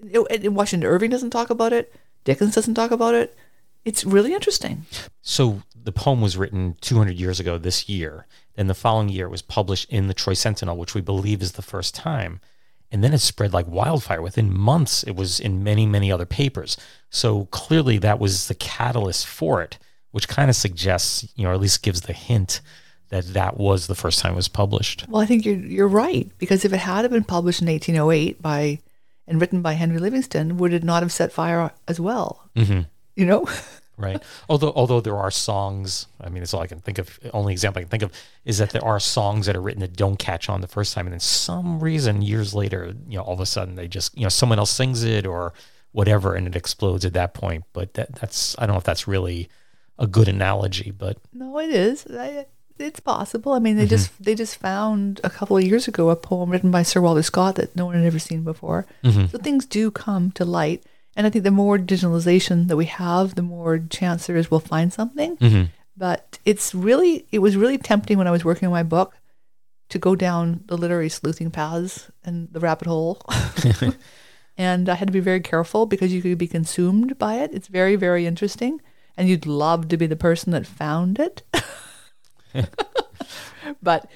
It, it- Washington Irving doesn't talk about it. Dickens doesn't talk about it. It's really interesting. So the poem was written 200 years ago this year. Then the following year, it was published in the Troy Sentinel, which we believe is the first time. And then it spread like wildfire. Within months, it was in many, many other papers. So clearly, that was the catalyst for it, which kind of suggests, you know, or at least gives the hint that that was the first time it was published. Well, I think you're you're right because if it had been published in 1808 by and written by Henry Livingston, would it not have set fire as well? Mm-hmm. You know, right? although although there are songs, I mean, it's all I can think of. Only example I can think of is that there are songs that are written that don't catch on the first time, and then some reason years later, you know, all of a sudden they just you know someone else sings it or whatever, and it explodes at that point. But that that's I don't know if that's really a good analogy, but no, it is. I, it's possible. I mean, they mm-hmm. just they just found a couple of years ago a poem written by Sir Walter Scott that no one had ever seen before. Mm-hmm. So things do come to light, and I think the more digitalization that we have, the more chance there is we'll find something. Mm-hmm. But it's really it was really tempting when I was working on my book to go down the literary sleuthing paths and the rabbit hole. and I had to be very careful because you could be consumed by it. It's very, very interesting. And you'd love to be the person that found it. but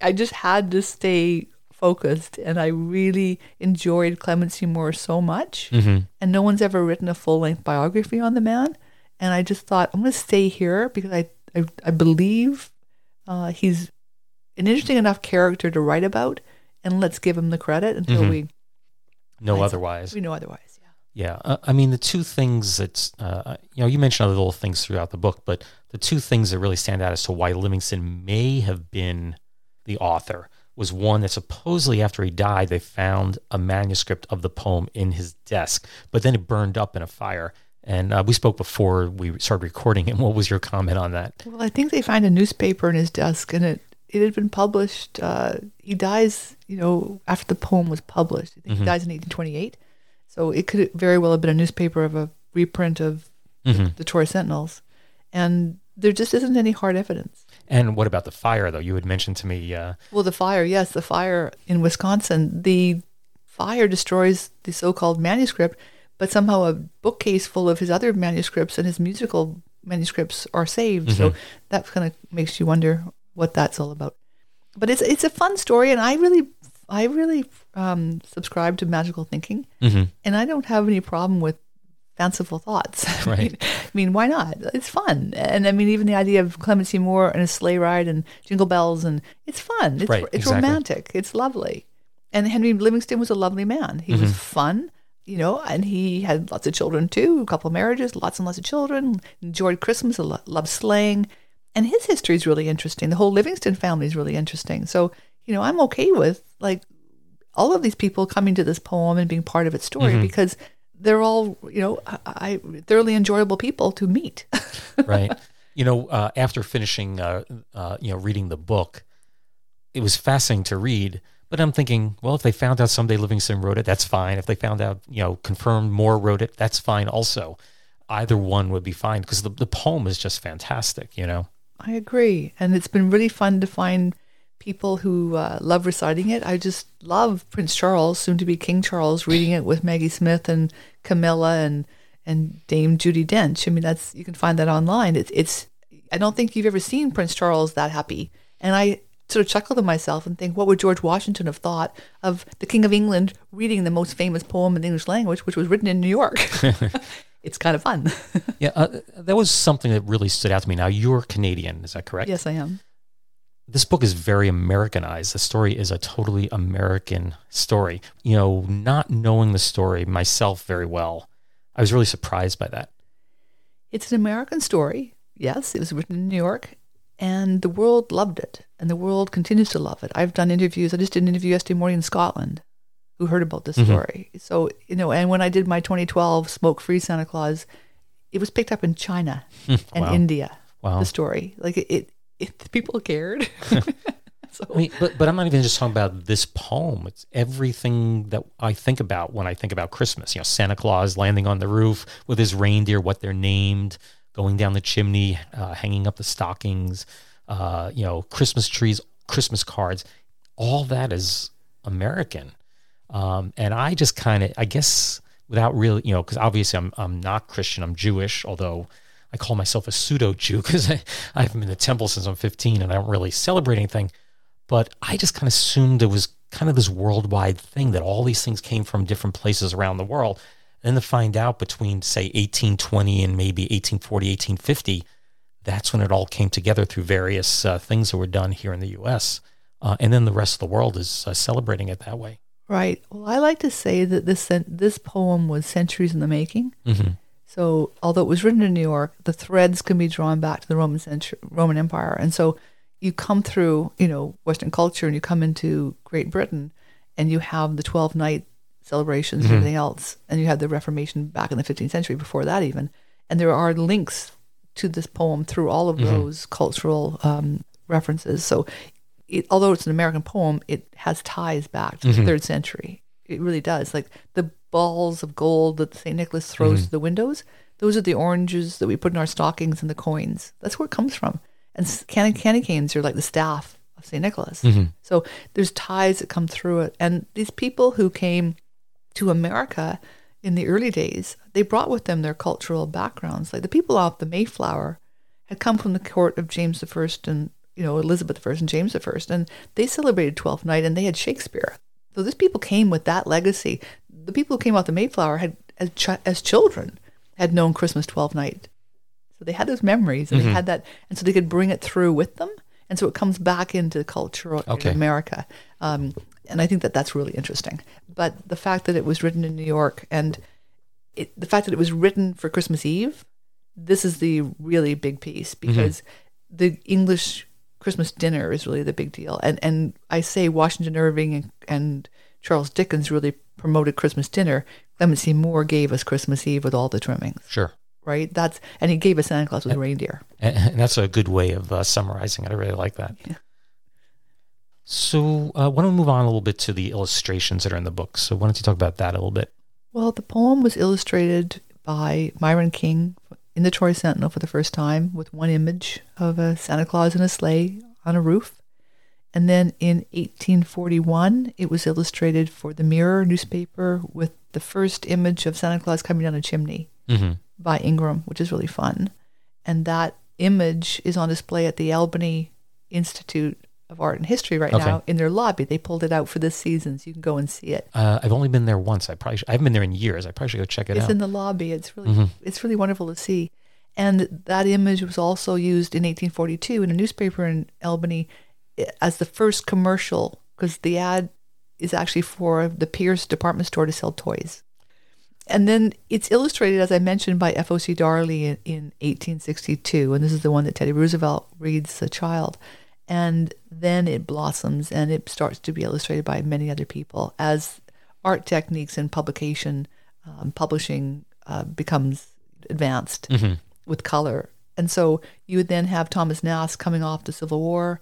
I just had to stay focused. And I really enjoyed Clement C. Moore so much. And no one's ever written a full length biography on the man. And I just thought, I'm going to stay here because I, I, I believe uh, he's an interesting enough character to write about. And let's give him the credit until we, no Right. otherwise. we know otherwise. Yeah. Yeah, uh, I mean the two things that uh, you know you mentioned other little things throughout the book, but the two things that really stand out as to why Livingston may have been the author was one that supposedly after he died they found a manuscript of the poem in his desk, but then it burned up in a fire. And uh, we spoke before we started recording. And what was your comment on that? Well, I think they find a newspaper in his desk, and it it had been published. Uh, he dies, you know, after the poem was published. I think he dies in 1828, so it could very well have been a newspaper of a reprint of the, the Troy Sentinels, and there just isn't any hard evidence. And what about the fire, though? You had mentioned to me. Uh, Well, the fire, yes, the fire in Wisconsin, the fire destroys the so-called manuscript, but somehow a bookcase full of his other manuscripts and his musical manuscripts are saved. So that kind of makes you wonder what that's all about. But it's it's a fun story, and I really I really um, subscribe to magical thinking, hmm and I don't have any problem with fanciful thoughts. I Right. mean- I mean, why not? It's fun, and I mean, even the idea of Clement C. Moore and a sleigh ride and jingle bells, and it's fun. It's, Right, it's exactly. romantic. It's lovely. And Henry Livingston was a lovely man. He Mm-hmm. was fun, you know, and he had lots of children too, a couple of marriages, lots and lots of children. Enjoyed Christmas, loved sleighing, and his history is really interesting. The whole Livingston family is really interesting. So, you know, I'm okay with like all of these people coming to this poem and being part of its story Mm-hmm. because they're all, you know, I, I thoroughly enjoyable people to meet. right. You know, uh, after finishing, uh, uh, you know, reading the book, it was fascinating to read. But I'm thinking, well, if they found out someday Livingston wrote it, that's fine. If they found out, you know, confirmed Moore wrote it, that's fine also. Either one would be fine because the, the poem is just fantastic, you know? I agree. And it's been really fun to find people who uh, love reciting it. I just love Prince Charles, soon to be King Charles, reading it with Maggie Smith and Camilla and and Dame Judi Dench. I mean, that's you can find that online. It's it's. I don't think you've ever seen Prince Charles that happy. And I sort of chuckle to myself and think, what would George Washington have thought of the King of England reading the most famous poem in the English language, which was written in New York? it's kind of fun. Yeah, uh, that was something that really stood out to me. Now, you're Canadian, is that correct? yes, I am. This book is very Americanized. The story is a totally American story. You know, not knowing the story myself very well, I was really surprised by that. It's an American story. Yes, it was written in New York, and the world loved it, and the world continues to love it. I've done interviews. I just did an interview yesterday morning in Scotland, who heard about this Mhm. story. So you know, and when I did my 2012 Smoke Free Santa Claus, it was picked up in China and Wow. India. Wow. The story, like it, it people cared. so I mean, but, but I'm not even just talking about this poem. It's everything that I think about when I think about Christmas. You know, Santa Claus landing on the roof with his reindeer, what they're named, going down the chimney, uh, hanging up the stockings, uh, you know, Christmas trees, Christmas cards. All that is American. Um, and I just kind of, I guess, without really, you know, because obviously I'm, I'm not Christian, I'm Jewish, although I call myself a pseudo Jew because I, I haven't been to temple since I'm 15 and I don't really celebrate anything. But I just kind of assumed it was kind of this worldwide thing that all these things came from different places around the world. And then to find out between, say, 1820 and maybe 1840, 1850, that's when it all came together through various uh, things that were done here in the US. Uh, and then the rest of the world is uh, celebrating it that way. right. Well, I like to say that this this poem was centuries in the making. hmm So, although it was written in New York, the threads can be drawn back to the Roman century, Roman Empire, and so you come through, you know, Western culture, and you come into Great Britain, and you have the Twelve Night celebrations and mm-hmm. everything else, and you have the Reformation back in the 15th century, before that even, and there are links to this poem through all of mm-hmm. those cultural um, references. So, it, although it's an American poem, it has ties back to the mm-hmm. third century. It really does. Like the balls of gold that St. Nicholas throws mm-hmm. to the windows, those are the oranges that we put in our stockings and the coins. That's where it comes from. And candy, candy canes are like the staff of St. Nicholas. Mm-hmm. So there's ties that come through it. And these people who came to America in the early days, they brought with them their cultural backgrounds. Like the people off the Mayflower had come from the court of James I and you know Elizabeth I and James I, and they celebrated Twelfth Night, and they had Shakespeare. So these people came with that legacy. The people who came off the Mayflower had, as ch- as children, had known Christmas 12 Night. So they had those memories, and they had that, and so they could bring it through with them, and so it comes back into culture in America. Um, and I think that that's really interesting. But the fact that it was written in New York and it, the fact that it was written for Christmas Eve, this is the really big piece because the English Christmas dinner is really the big deal. And and I say Washington Irving and, and Charles Dickens really promoted Christmas dinner. Clement C. Moore gave us Christmas Eve with all the trimmings, Sure. right? That's and he gave us Santa Claus with reindeer. And, and that's a good way of uh, summarizing it. I really like that. Yeah. So, uh, why don't we move on a little bit to the illustrations that are in the book? So, why don't you talk about that a little bit? Well, the poem was illustrated by Myron King in the Troy Sentinel for the first time with one image of a Santa Claus in a sleigh on a roof. And then in 1841, it was illustrated for the Mirror newspaper with the first image of Santa Claus coming down a chimney Mm-hmm. by Ingram, which is really fun. And that image is on display at the Albany Institute of Art and History right Okay. now in their lobby. They pulled it out for this season, so you can go and see it. Uh, I've only been there once. I probably should, I haven't been there in years. I probably should go check it it's out. It's in the lobby. It's really Mhm. it's really wonderful to see. And that image was also used in 1842 in a newspaper in Albany as the first commercial because the ad is actually for the Pierce department store to sell toys. And then it's illustrated, as I mentioned, by F.O.C. Darley in, in 1862. And this is the one that Teddy Roosevelt reads a child. And then it blossoms and it starts to be illustrated by many other people as art techniques and publication, um, publishing uh, becomes advanced Mhm. with color. And so you would then have Thomas Nast coming off the Civil War.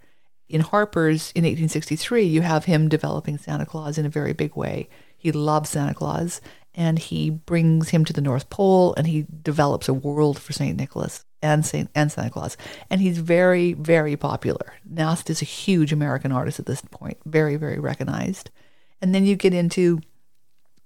In Harper's in 1863, you have him developing Santa Claus in a very big way. He loves Santa Claus and he brings him to the North Pole and he develops a world for St. Nicholas and Saint and Santa Claus. And he's very, very popular. Nast is a huge American artist at this point, very, very recognized. And then you get into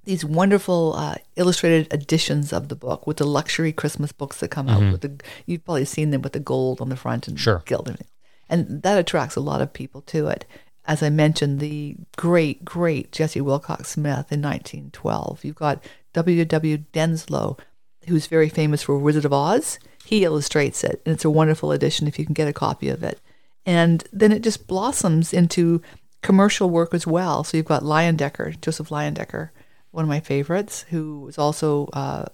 these wonderful uh, illustrated editions of the book with the luxury Christmas books that come out. With the you've probably seen them with the gold on the front and Sure. gilt and everything, and that attracts a lot of people to it. As I mentioned, the great, great Jessie Willcox Smith in 1912. You've got W. W. Denslow, who's very famous for Wizard of Oz. He illustrates it, and it's a wonderful edition if you can get a copy of it. And then it just blossoms into commercial work as well. So you've got Leyendecker, Joseph Leyendecker, one of my favorites, who was also uh,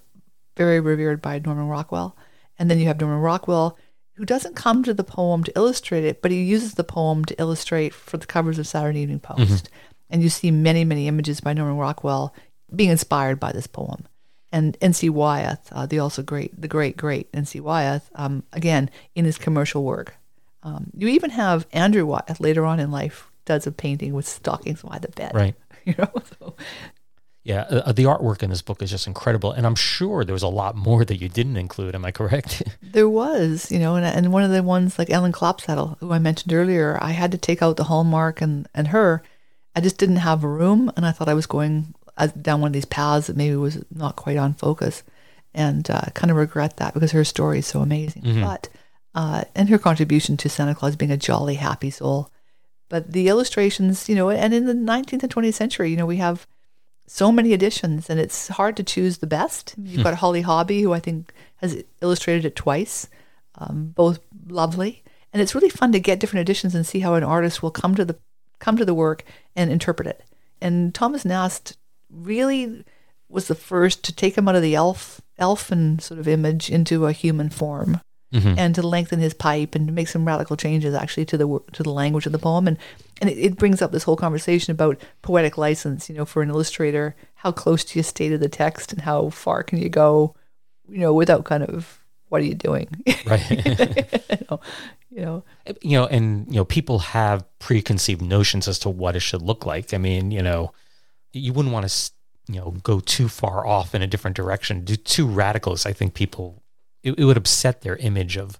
very revered by Norman Rockwell. And then you have Norman Rockwell, who doesn't come to the poem to illustrate it, but he uses the poem to illustrate for the covers of Saturday Evening Post. And you see many, many images by Norman Rockwell being inspired by this poem. And N.C. Wyeth, uh, the also great, the great, great N.C. Wyeth, um, again, in his commercial work. Um, you even have Andrew Wyeth later on in life does a painting with stockings by the bed. Right. You know, so Yeah, uh, the artwork in this book is just incredible, and I'm sure there was a lot more that you didn't include. Am I correct? There was, you know, and, and one of the ones like Ellen Clapsaddle, who I mentioned earlier, I had to take out the hallmark and, and her. I just didn't have room, and I thought I was going uh, down one of these paths that maybe was not quite on focus, and uh, kind of regret that because her story is so amazing. But uh, and her contribution to Santa Claus being a jolly, happy soul. But the illustrations, you know, and in the 19th and 20th century, you know, we have so many editions and it's hard to choose the best. You've got Holly Hobbie, who I think has illustrated it twice, um, both lovely. And it's really fun to get different editions and see how an artist will come to the come to the work and interpret it. And Thomas Nast really was the first to take him out of the elf elfin sort of image into a human form and to lengthen his pipe and to make some radical changes actually to the to the language of the poem and and it, it brings up this whole conversation about poetic license you know for an illustrator how close do you stay to the text and how far can you go you know without kind of what are you doing right. you know you know eh, you know, and you know, people have preconceived notions as to what it should look like. I mean, you know, you wouldn't want to, you know, go too far off in a different direction. Do too radicals. I think people, it, it would upset their image of,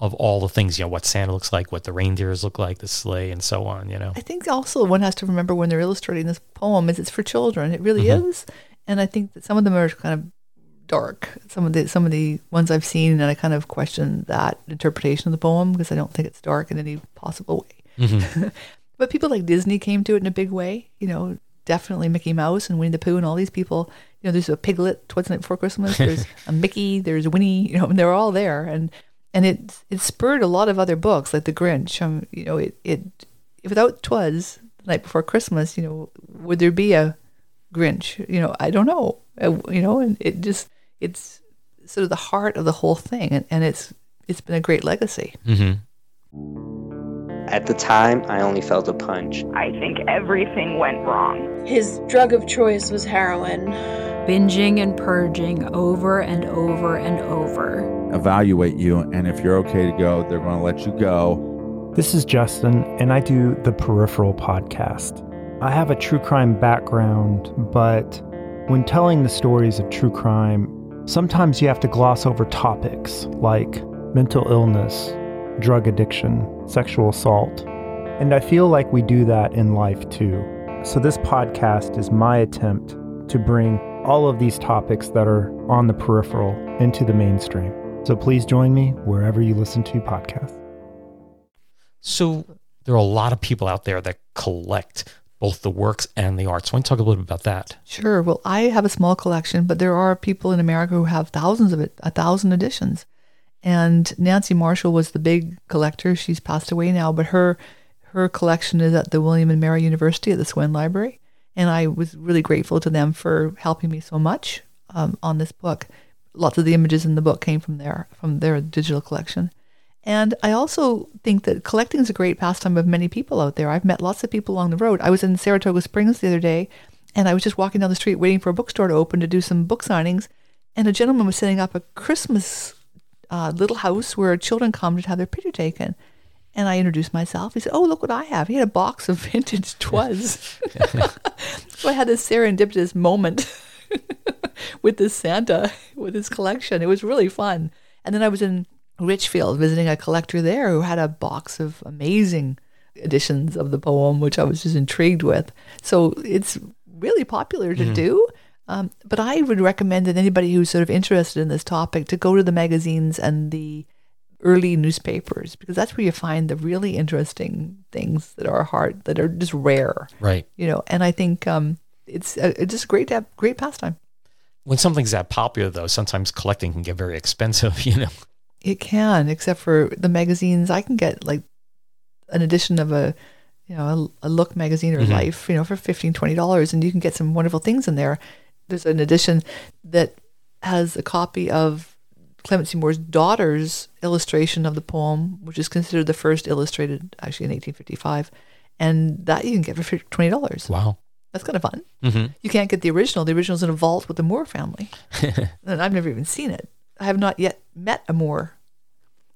of all the things. You know, what Santa looks like, what the reindeers look like, the sleigh, and so on. You know, I think also one has to remember when they're illustrating this poem is it's for children. It really mm-hmm. is, and I think that some of them are kind of dark. Some of the some of the ones I've seen, and I kind of question that interpretation of the poem because I don't think it's dark in any possible way. Mm-hmm. but people like Disney came to it in a big way. You know, definitely Mickey Mouse and Winnie the Pooh and all these people. You know, there's a Piglet, Twas the Night Before Christmas. There's a Mickey. There's Winnie. You know, and they're all there, and and it it spurred a lot of other books like The Grinch. Um, you know, it it without Twas the Night Before Christmas, you know, would there be a Grinch? You know, I don't know. Uh, you know, and it just it's sort of the heart of the whole thing, and, and it's it's been a great legacy. At the time, I only felt a punch. I think everything went wrong. His drug of choice was heroin. Binging and purging over and over and over. Evaluate you, and if you're okay to go, they're going to let you go. This is Justin, and I do the Peripheral podcast. I have a true crime background, but when telling the stories of true crime, sometimes you have to gloss over topics like mental illness, drug addiction, sexual assault. And I feel like we do that in life too. So, this podcast is my attempt to bring all of these topics that are on the peripheral into the mainstream. So, please join me wherever you listen to podcasts. So there are a lot of people out there that collect both the works and the arts. So I want to talk a little bit about that. Sure. Well, I have a small collection, but there are people in America who have thousands of it, a thousand editions. And Nancy Marshall was the big collector. She's passed away now, but her her collection is at the William and Mary University at the Swem Library. And I was really grateful to them for helping me so much um, on this book. Lots of the images in the book came from there, from their digital collection. And I also think that collecting is a great pastime of many people out there. I've met lots of people along the road. I was in Saratoga Springs the other day, and I was just walking down the street waiting for a bookstore to open to do some book signings. And a gentleman was setting up a Christmas uh, little house where children come to have their picture taken. And I introduced myself. He said, "Oh, look what I have." He had a box of vintage Twas. so I had this serendipitous moment with this Santa with his collection. It was really fun. And then I was in Richfield visiting a collector there who had a box of amazing editions of the poem, which I was just intrigued with. So it's really popular to mm-hmm. do. Um, but I would recommend that anybody who's sort of interested in this topic to go to the magazines and the early newspapers because that's where you find the really interesting things that are hard, that are just rare. Right. You know, and I think um, it's, a, it's just great to have great pastime. When something's that popular, though, sometimes collecting can get very expensive. You know. It can, except for the magazines. I can get like an edition of a, you know, a, a Look magazine or mm-hmm. Life, you know, for $15, $20, and you can get some wonderful things in there. There's an edition that has a copy of Clement C. Moore's daughter's illustration of the poem, which is considered the first illustrated actually in 1855. And that you can get for $20. Wow. That's kind of fun. Mm-hmm. You can't get the original. The original's in a vault with the Moore family. and I've never even seen it. I have not yet met a Moore.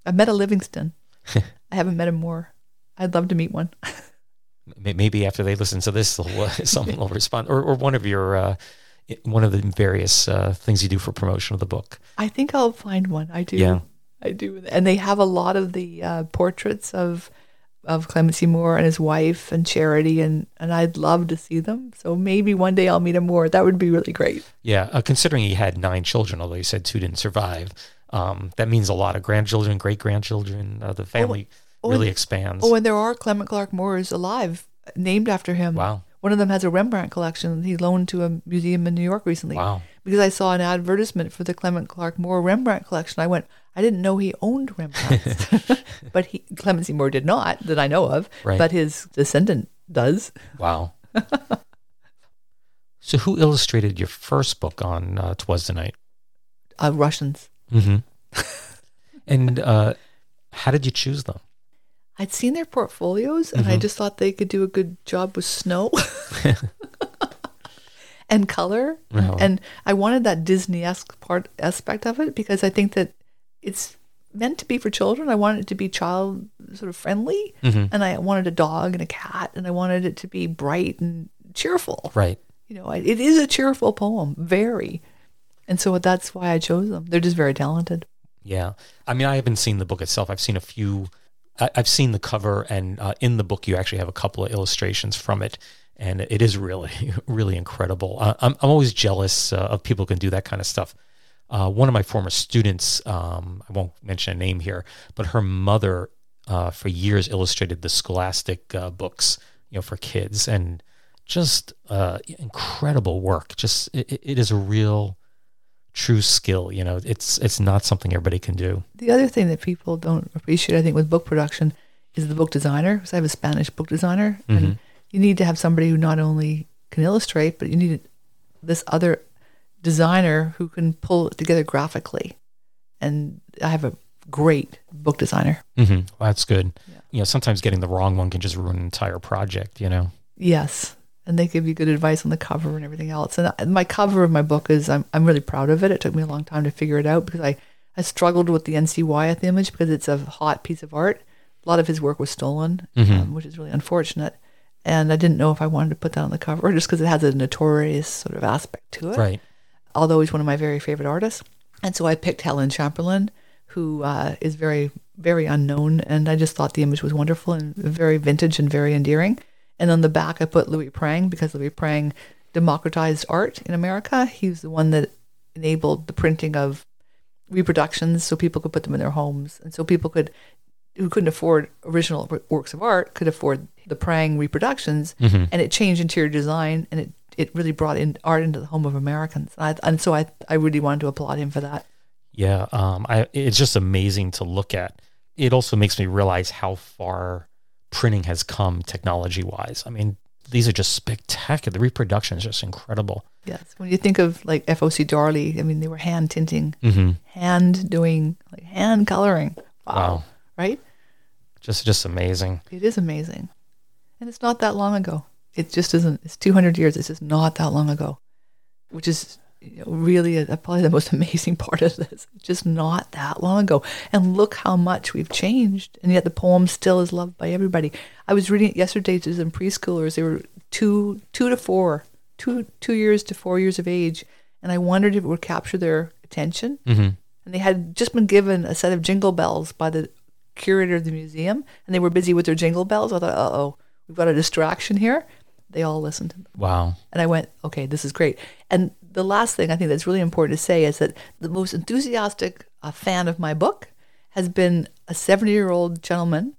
I've met a Livingston. I haven't met a Moore. I'd love to meet one. Maybe after they listen to this, uh, someone will respond, or, or one of your uh, one of the various uh, things you do for promotion of the book. I think I'll find one. I do. Yeah, I do. And they have a lot of the uh, portraits of of Clement C. Moore and his wife and Charity, and and I'd love to see them. So maybe one day I'll meet him more. That would be really great. Yeah, uh, considering he had nine children, although he said two didn't survive, um, that means a lot of grandchildren, great grandchildren. Uh, the family oh, really and, expands. Oh, and there are Clement Clarke Moores alive, named after him. Wow. One of them has a Rembrandt collection that he loaned to a museum in New York recently. Wow. Because I saw an advertisement for the Clement Clarke Moore Rembrandt collection. I went, I didn't know he owned Rembrandt. but he, Clement C. Moore did not, that I know of. Right. But his descendant does. Wow. so who illustrated your first book on uh, Twas the Night? Uh, Russians. Mm-hmm. and uh, how did you choose them? I'd seen their portfolios and mm-hmm. I just thought they could do a good job with snow and color. And I wanted that Disney esque part aspect of it because I think that it's meant to be for children. I wanted it to be child sort of friendly. Mm-hmm. And I wanted a dog and a cat and I wanted it to be bright and cheerful. Right. You know, it is a cheerful poem, very. And so that's why I chose them. They're just very talented. Yeah. I mean, I haven't seen the book itself. I've seen a few I, have seen the cover, and uh, in the book, you actually have a couple of illustrations from it, and it is really, really incredible. Uh, I'm, I'm always jealous uh, of people who can do that kind of stuff. Uh, one of my former students, um, I won't mention a name here, but her mother, uh, for years, illustrated the Scholastic uh, books, you know, for kids, and just incredible work. Just it, it is a real true skill. You know, it's it's not something everybody can do. The other thing that people don't appreciate, I think, with book production is the book designer. Because I have a Spanish book designer, mm-hmm. and you need to have somebody who not only can illustrate, but you need this other designer who can pull it together graphically. And I have a great book designer. Mm-hmm. Well, that's good. Yeah. You know, sometimes getting the wrong one can just ruin an entire project. You know. Yes, and they give you good advice on the cover and everything else. And my cover of my book is I'm I'm really proud of it. It took me a long time to figure it out because I I struggled with the N.C. Wyeth image because it's a hot piece of art. A lot of his work was stolen, mm-hmm. um, which is really unfortunate. And I didn't know if I wanted to put that on the cover just because it has a notorious sort of aspect to it. Right. Although he's one of my very favorite artists. And so I picked Helen Chamberlain, who uh, is very, very unknown. And I just thought the image was wonderful and very vintage and very endearing. And on the back, I put Louis Prang because Louis Prang democratized art in America. He's the one that enabled the printing of reproductions so people could put them in their homes and so people could who couldn't afford original works of art could afford the Prang reproductions, Mhm. and it changed interior design, and it it really brought in art into the home of Americans. And, I, and so I I really wanted to applaud him for that. Yeah, um, I, it's just amazing to look at. It also makes me realize how far printing has come technology wise. I mean, these are just spectacular. The reproduction is just incredible. Yes, when you think of like FOC Darley, I mean they were hand tinting, Mhm. hand doing, like hand coloring. Wow, Wow. right? Just, just amazing. It is amazing, and it's not that long ago. It just isn't. It's two hundred years. It's just not that long ago, which is really a, probably the most amazing part of this. Just not that long ago, and look how much we've changed, and yet the poem still is loved by everybody. I was reading it yesterday to some preschoolers. They were two, two to four, two, two years to four years of age, and I wondered if it would capture their attention. Mhm. And they had just been given a set of jingle bells by the curator of the museum, and they were busy with their jingle bells. I thought, uh oh, we've got a distraction here. They all listened to them. Wow. And I went, okay, this is great. And the last thing I think that's really important to say is that the most enthusiastic uh, fan of my book has been a 70 year old gentleman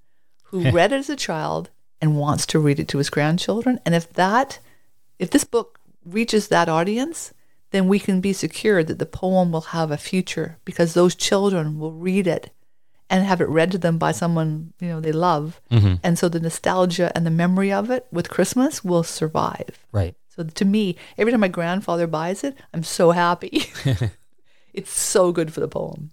who read it as a child and wants to read it to his grandchildren. And if that, if this book reaches that audience, then we can be secure that the poem will have a future because those children will read it and have it read to them by someone you know they love Mhm. and so the nostalgia and the memory of it with christmas will survive Right. So to me every time my grandfather buys it i'm so happy it's so good for the poem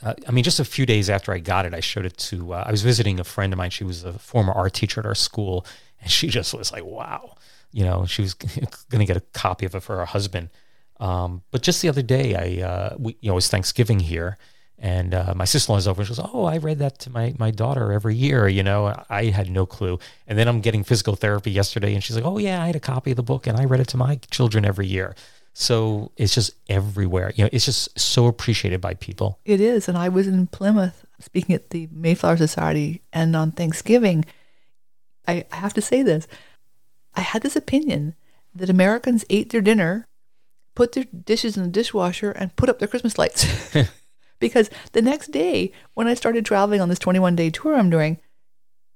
Uh, I mean, just a few days after I got it, I showed it to. Uh, I was visiting a friend of mine. She was a former art teacher at our school, and she just was like, "Wow," you know. She was going to get a copy of it for her husband. Um, but just the other day, I, uh, we, you know, it was Thanksgiving here, and uh, my sister-in-law was over. and She goes, "Oh, I read that to my my daughter every year." You know, I had no clue. And then I'm getting physical therapy yesterday, and she's like, "Oh yeah, I had a copy of the book, and I read it to my children every year." So it's just everywhere. You know, it's just so appreciated by people. It is. And I was in Plymouth speaking at the Mayflower Society. And on Thanksgiving, I, I have to say this I had this opinion that Americans ate their dinner, put their dishes in the dishwasher, and put up their Christmas lights. because the next day, when I started traveling on this 21 day tour I'm doing,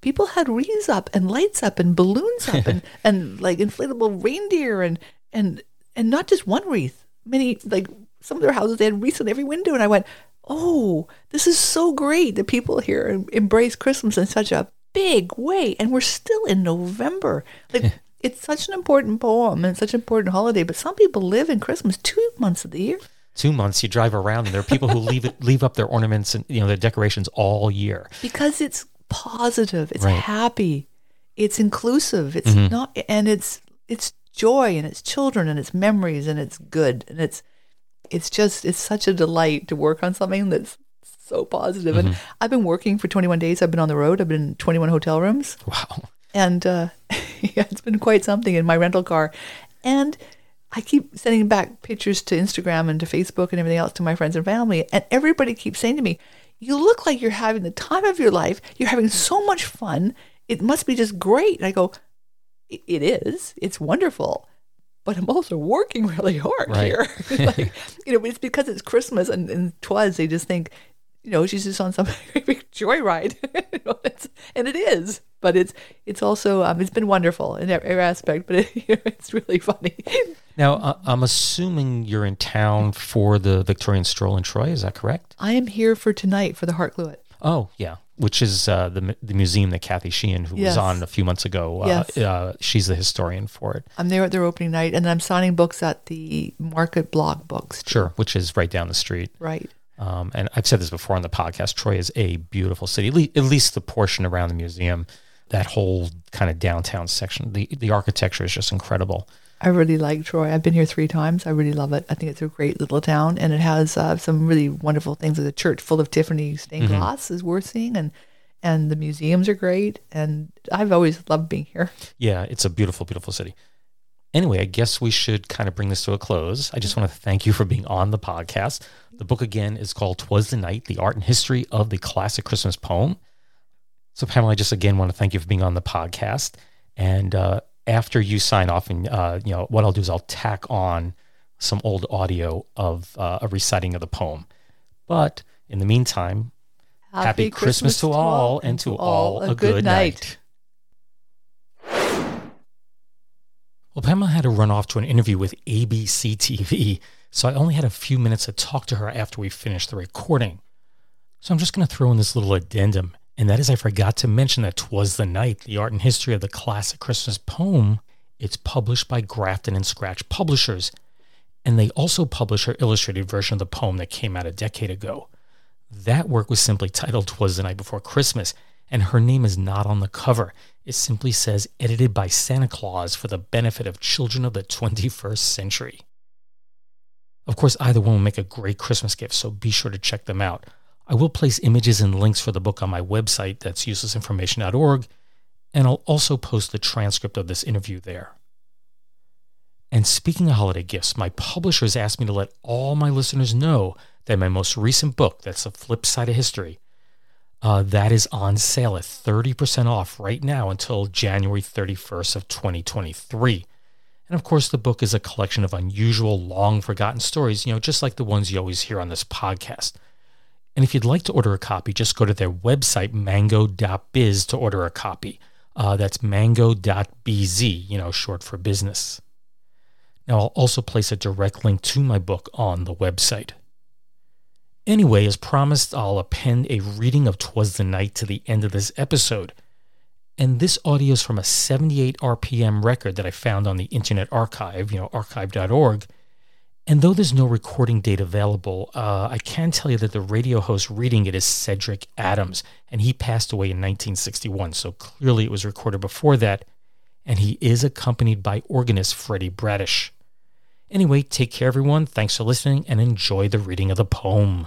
people had wreaths up and lights up and balloons up and, and like inflatable reindeer and, and, and not just one wreath. Many, like some of their houses, they had wreaths on every window. And I went, oh, this is so great that people here embrace Christmas in such a big way. And we're still in November. Like, it's such an important poem and such an important holiday. But some people live in Christmas two months of the year. Two months you drive around and there are people who leave it leave up their ornaments and you know their decorations all year because it's positive it's Right. happy it's inclusive it's Mhm. not and it's it's joy and it's children and it's memories and it's good and it's it's just it's such a delight to work on something that's so positive positive and i've been working for 21 days i've been on the road i've been in 21 hotel rooms wow and uh, yeah, it's been quite something in my rental car. And I keep sending back pictures to Instagram and to Facebook and everything else to my friends and family. And everybody keeps saying to me, You look like you're having the time of your life. You're having so much fun. It must be just great. And I go, It is. It's wonderful. But I'm also working really hard Right. here. like, you know, it's because it's Christmas and, and twas, they just think, you know, she's just on some big joyride. You know, and it is. But it's it's also um, it's been wonderful in every aspect. But it, it's really funny. now uh, i'm assuming you're in town for the victorian stroll in troy is that correct I am here for tonight for the Hart Cluett. oh yeah which is uh, the the museum that kathy sheehan who Yes. was on a few months ago uh, Yes. uh, she's the historian for it I'm there at their opening night, and I'm signing books at the Market Block Books. sure which is right down the street Right. Um, and I've said this before on the podcast. Troy is a beautiful city. At least, at least the portion around the museum, that whole kind of downtown section. The the architecture is just incredible. I really like Troy. I've been here three times. I really love it. I think it's a great little town, and it has uh, some really wonderful things. The church full of Tiffany stained Mhm. glass is worth seeing, and and the museums are great. And I've always loved being here. Yeah, it's a beautiful, beautiful city. Anyway, I guess we should kind of bring this to a close. I just want to thank you for being on the podcast. The book again is called "Twas the Night: The Art and History of the Classic Christmas Poem." So, Pamela, I just again want to thank you for being on the podcast. And uh, after you sign off, and uh, you know what I'll do is I'll tack on some old audio of uh, a reciting of the poem. But in the meantime, Happy, Christmas, to all, and to all a good night. Well, Pamela had to run off to an interview with ABC TV, so I only had a few minutes to talk to her after we finished the recording. So I'm just going to throw in this little addendum, and that is I forgot to mention that Twas the Night, the art and history of the classic Christmas poem, it's published by Grafton and Scratch Publishers, and they also publish her illustrated version of the poem that came out a decade ago. That work was simply titled Twas the Night Before Christmas, and her name is not on the cover. It simply says edited by Santa Claus for the benefit of children of the 21st century. Of course, either one will make a great Christmas gift, so be sure to check them out. I will place images and links for the book on my website, that's uselessinformation.org, and I'll also post the transcript of this interview there. And speaking of holiday gifts, my publishers asked me to let all my listeners know that my most recent book, that's the flip side of history, uh, that is on sale at 30% off right now until January 31st of 2023. And of course, the book is a collection of unusual, long forgotten stories, you know, just like the ones you always hear on this podcast. And if you'd like to order a copy, just go to their website, mango.biz, to order a copy. Uh, that's mango.bz, you know, short for business. Now, I'll also place a direct link to my book on the website. Anyway, as promised, I'll append a reading of Twas the Night to the end of this episode. And this audio is from a 78 RPM record that I found on the Internet Archive, you know, archive.org. And though there's no recording date available, uh, I can tell you that the radio host reading it is Cedric Adams, and he passed away in 1961, so clearly it was recorded before that, and he is accompanied by organist Freddie Bradish. Anyway, take care, everyone. Thanks for listening and enjoy the reading of the poem.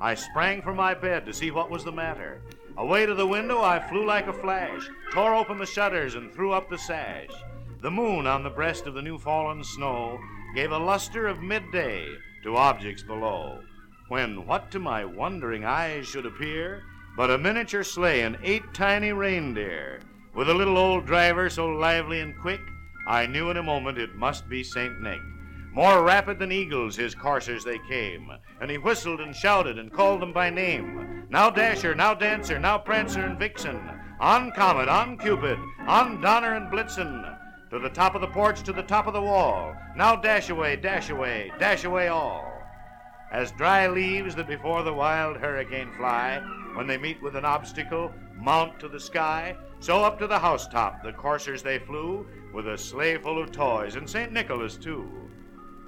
I sprang from my bed to see what was the matter. Away to the window I flew like a flash, tore open the shutters and threw up the sash. The moon on the breast of the new fallen snow gave a luster of midday to objects below, when what to my wondering eyes should appear but a miniature sleigh and eight tiny reindeer, with a little old driver so lively and quick, I knew in a moment it must be St. Nick. More rapid than eagles his coursers they came, and he whistled and shouted and called them by name. Now Dasher, now Dancer, now Prancer and Vixen, on Comet, on Cupid, on Donner and Blitzen, to the top of the porch, to the top of the wall. Now dash away, dash away, dash away all. As dry leaves that before the wild hurricane fly, when they meet with an obstacle, mount to the sky, so up to the housetop the coursers they flew, with a sleigh full of toys, and St. Nicholas too.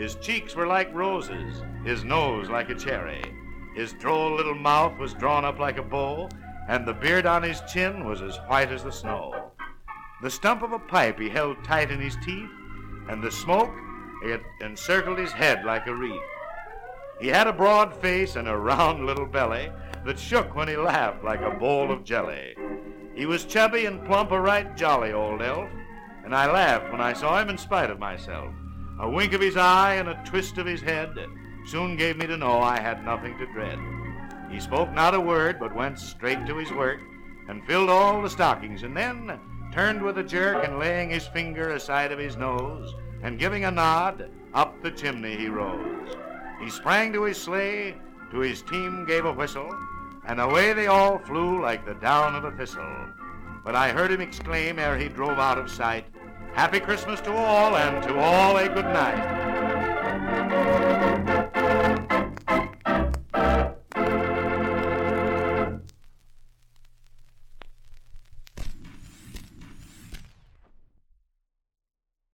His cheeks were like roses, his nose like a cherry. His droll little mouth was drawn up like a bow, and the beard on his chin was as white as the snow. The stump of a pipe he held tight in his teeth, and the smoke, it encircled his head like a wreath. He had a broad face and a round little belly that shook when he laughed like a bowl of jelly. He was chubby and plump, a right jolly old elf, and I laughed when I saw him in spite of myself. A wink of his eye and a twist of his head soon gave me to know I had nothing to dread. He spoke not a word, but went straight to his work and filled all the stockings, and then turned with a jerk and laying his finger aside of his nose, and giving a nod, up the chimney he rose. He sprang to his sleigh, to his team gave a whistle, and away they all flew like the down of a thistle. but I heard him exclaim ere he drove out of sight, Happy Christmas to all, and to all a good night.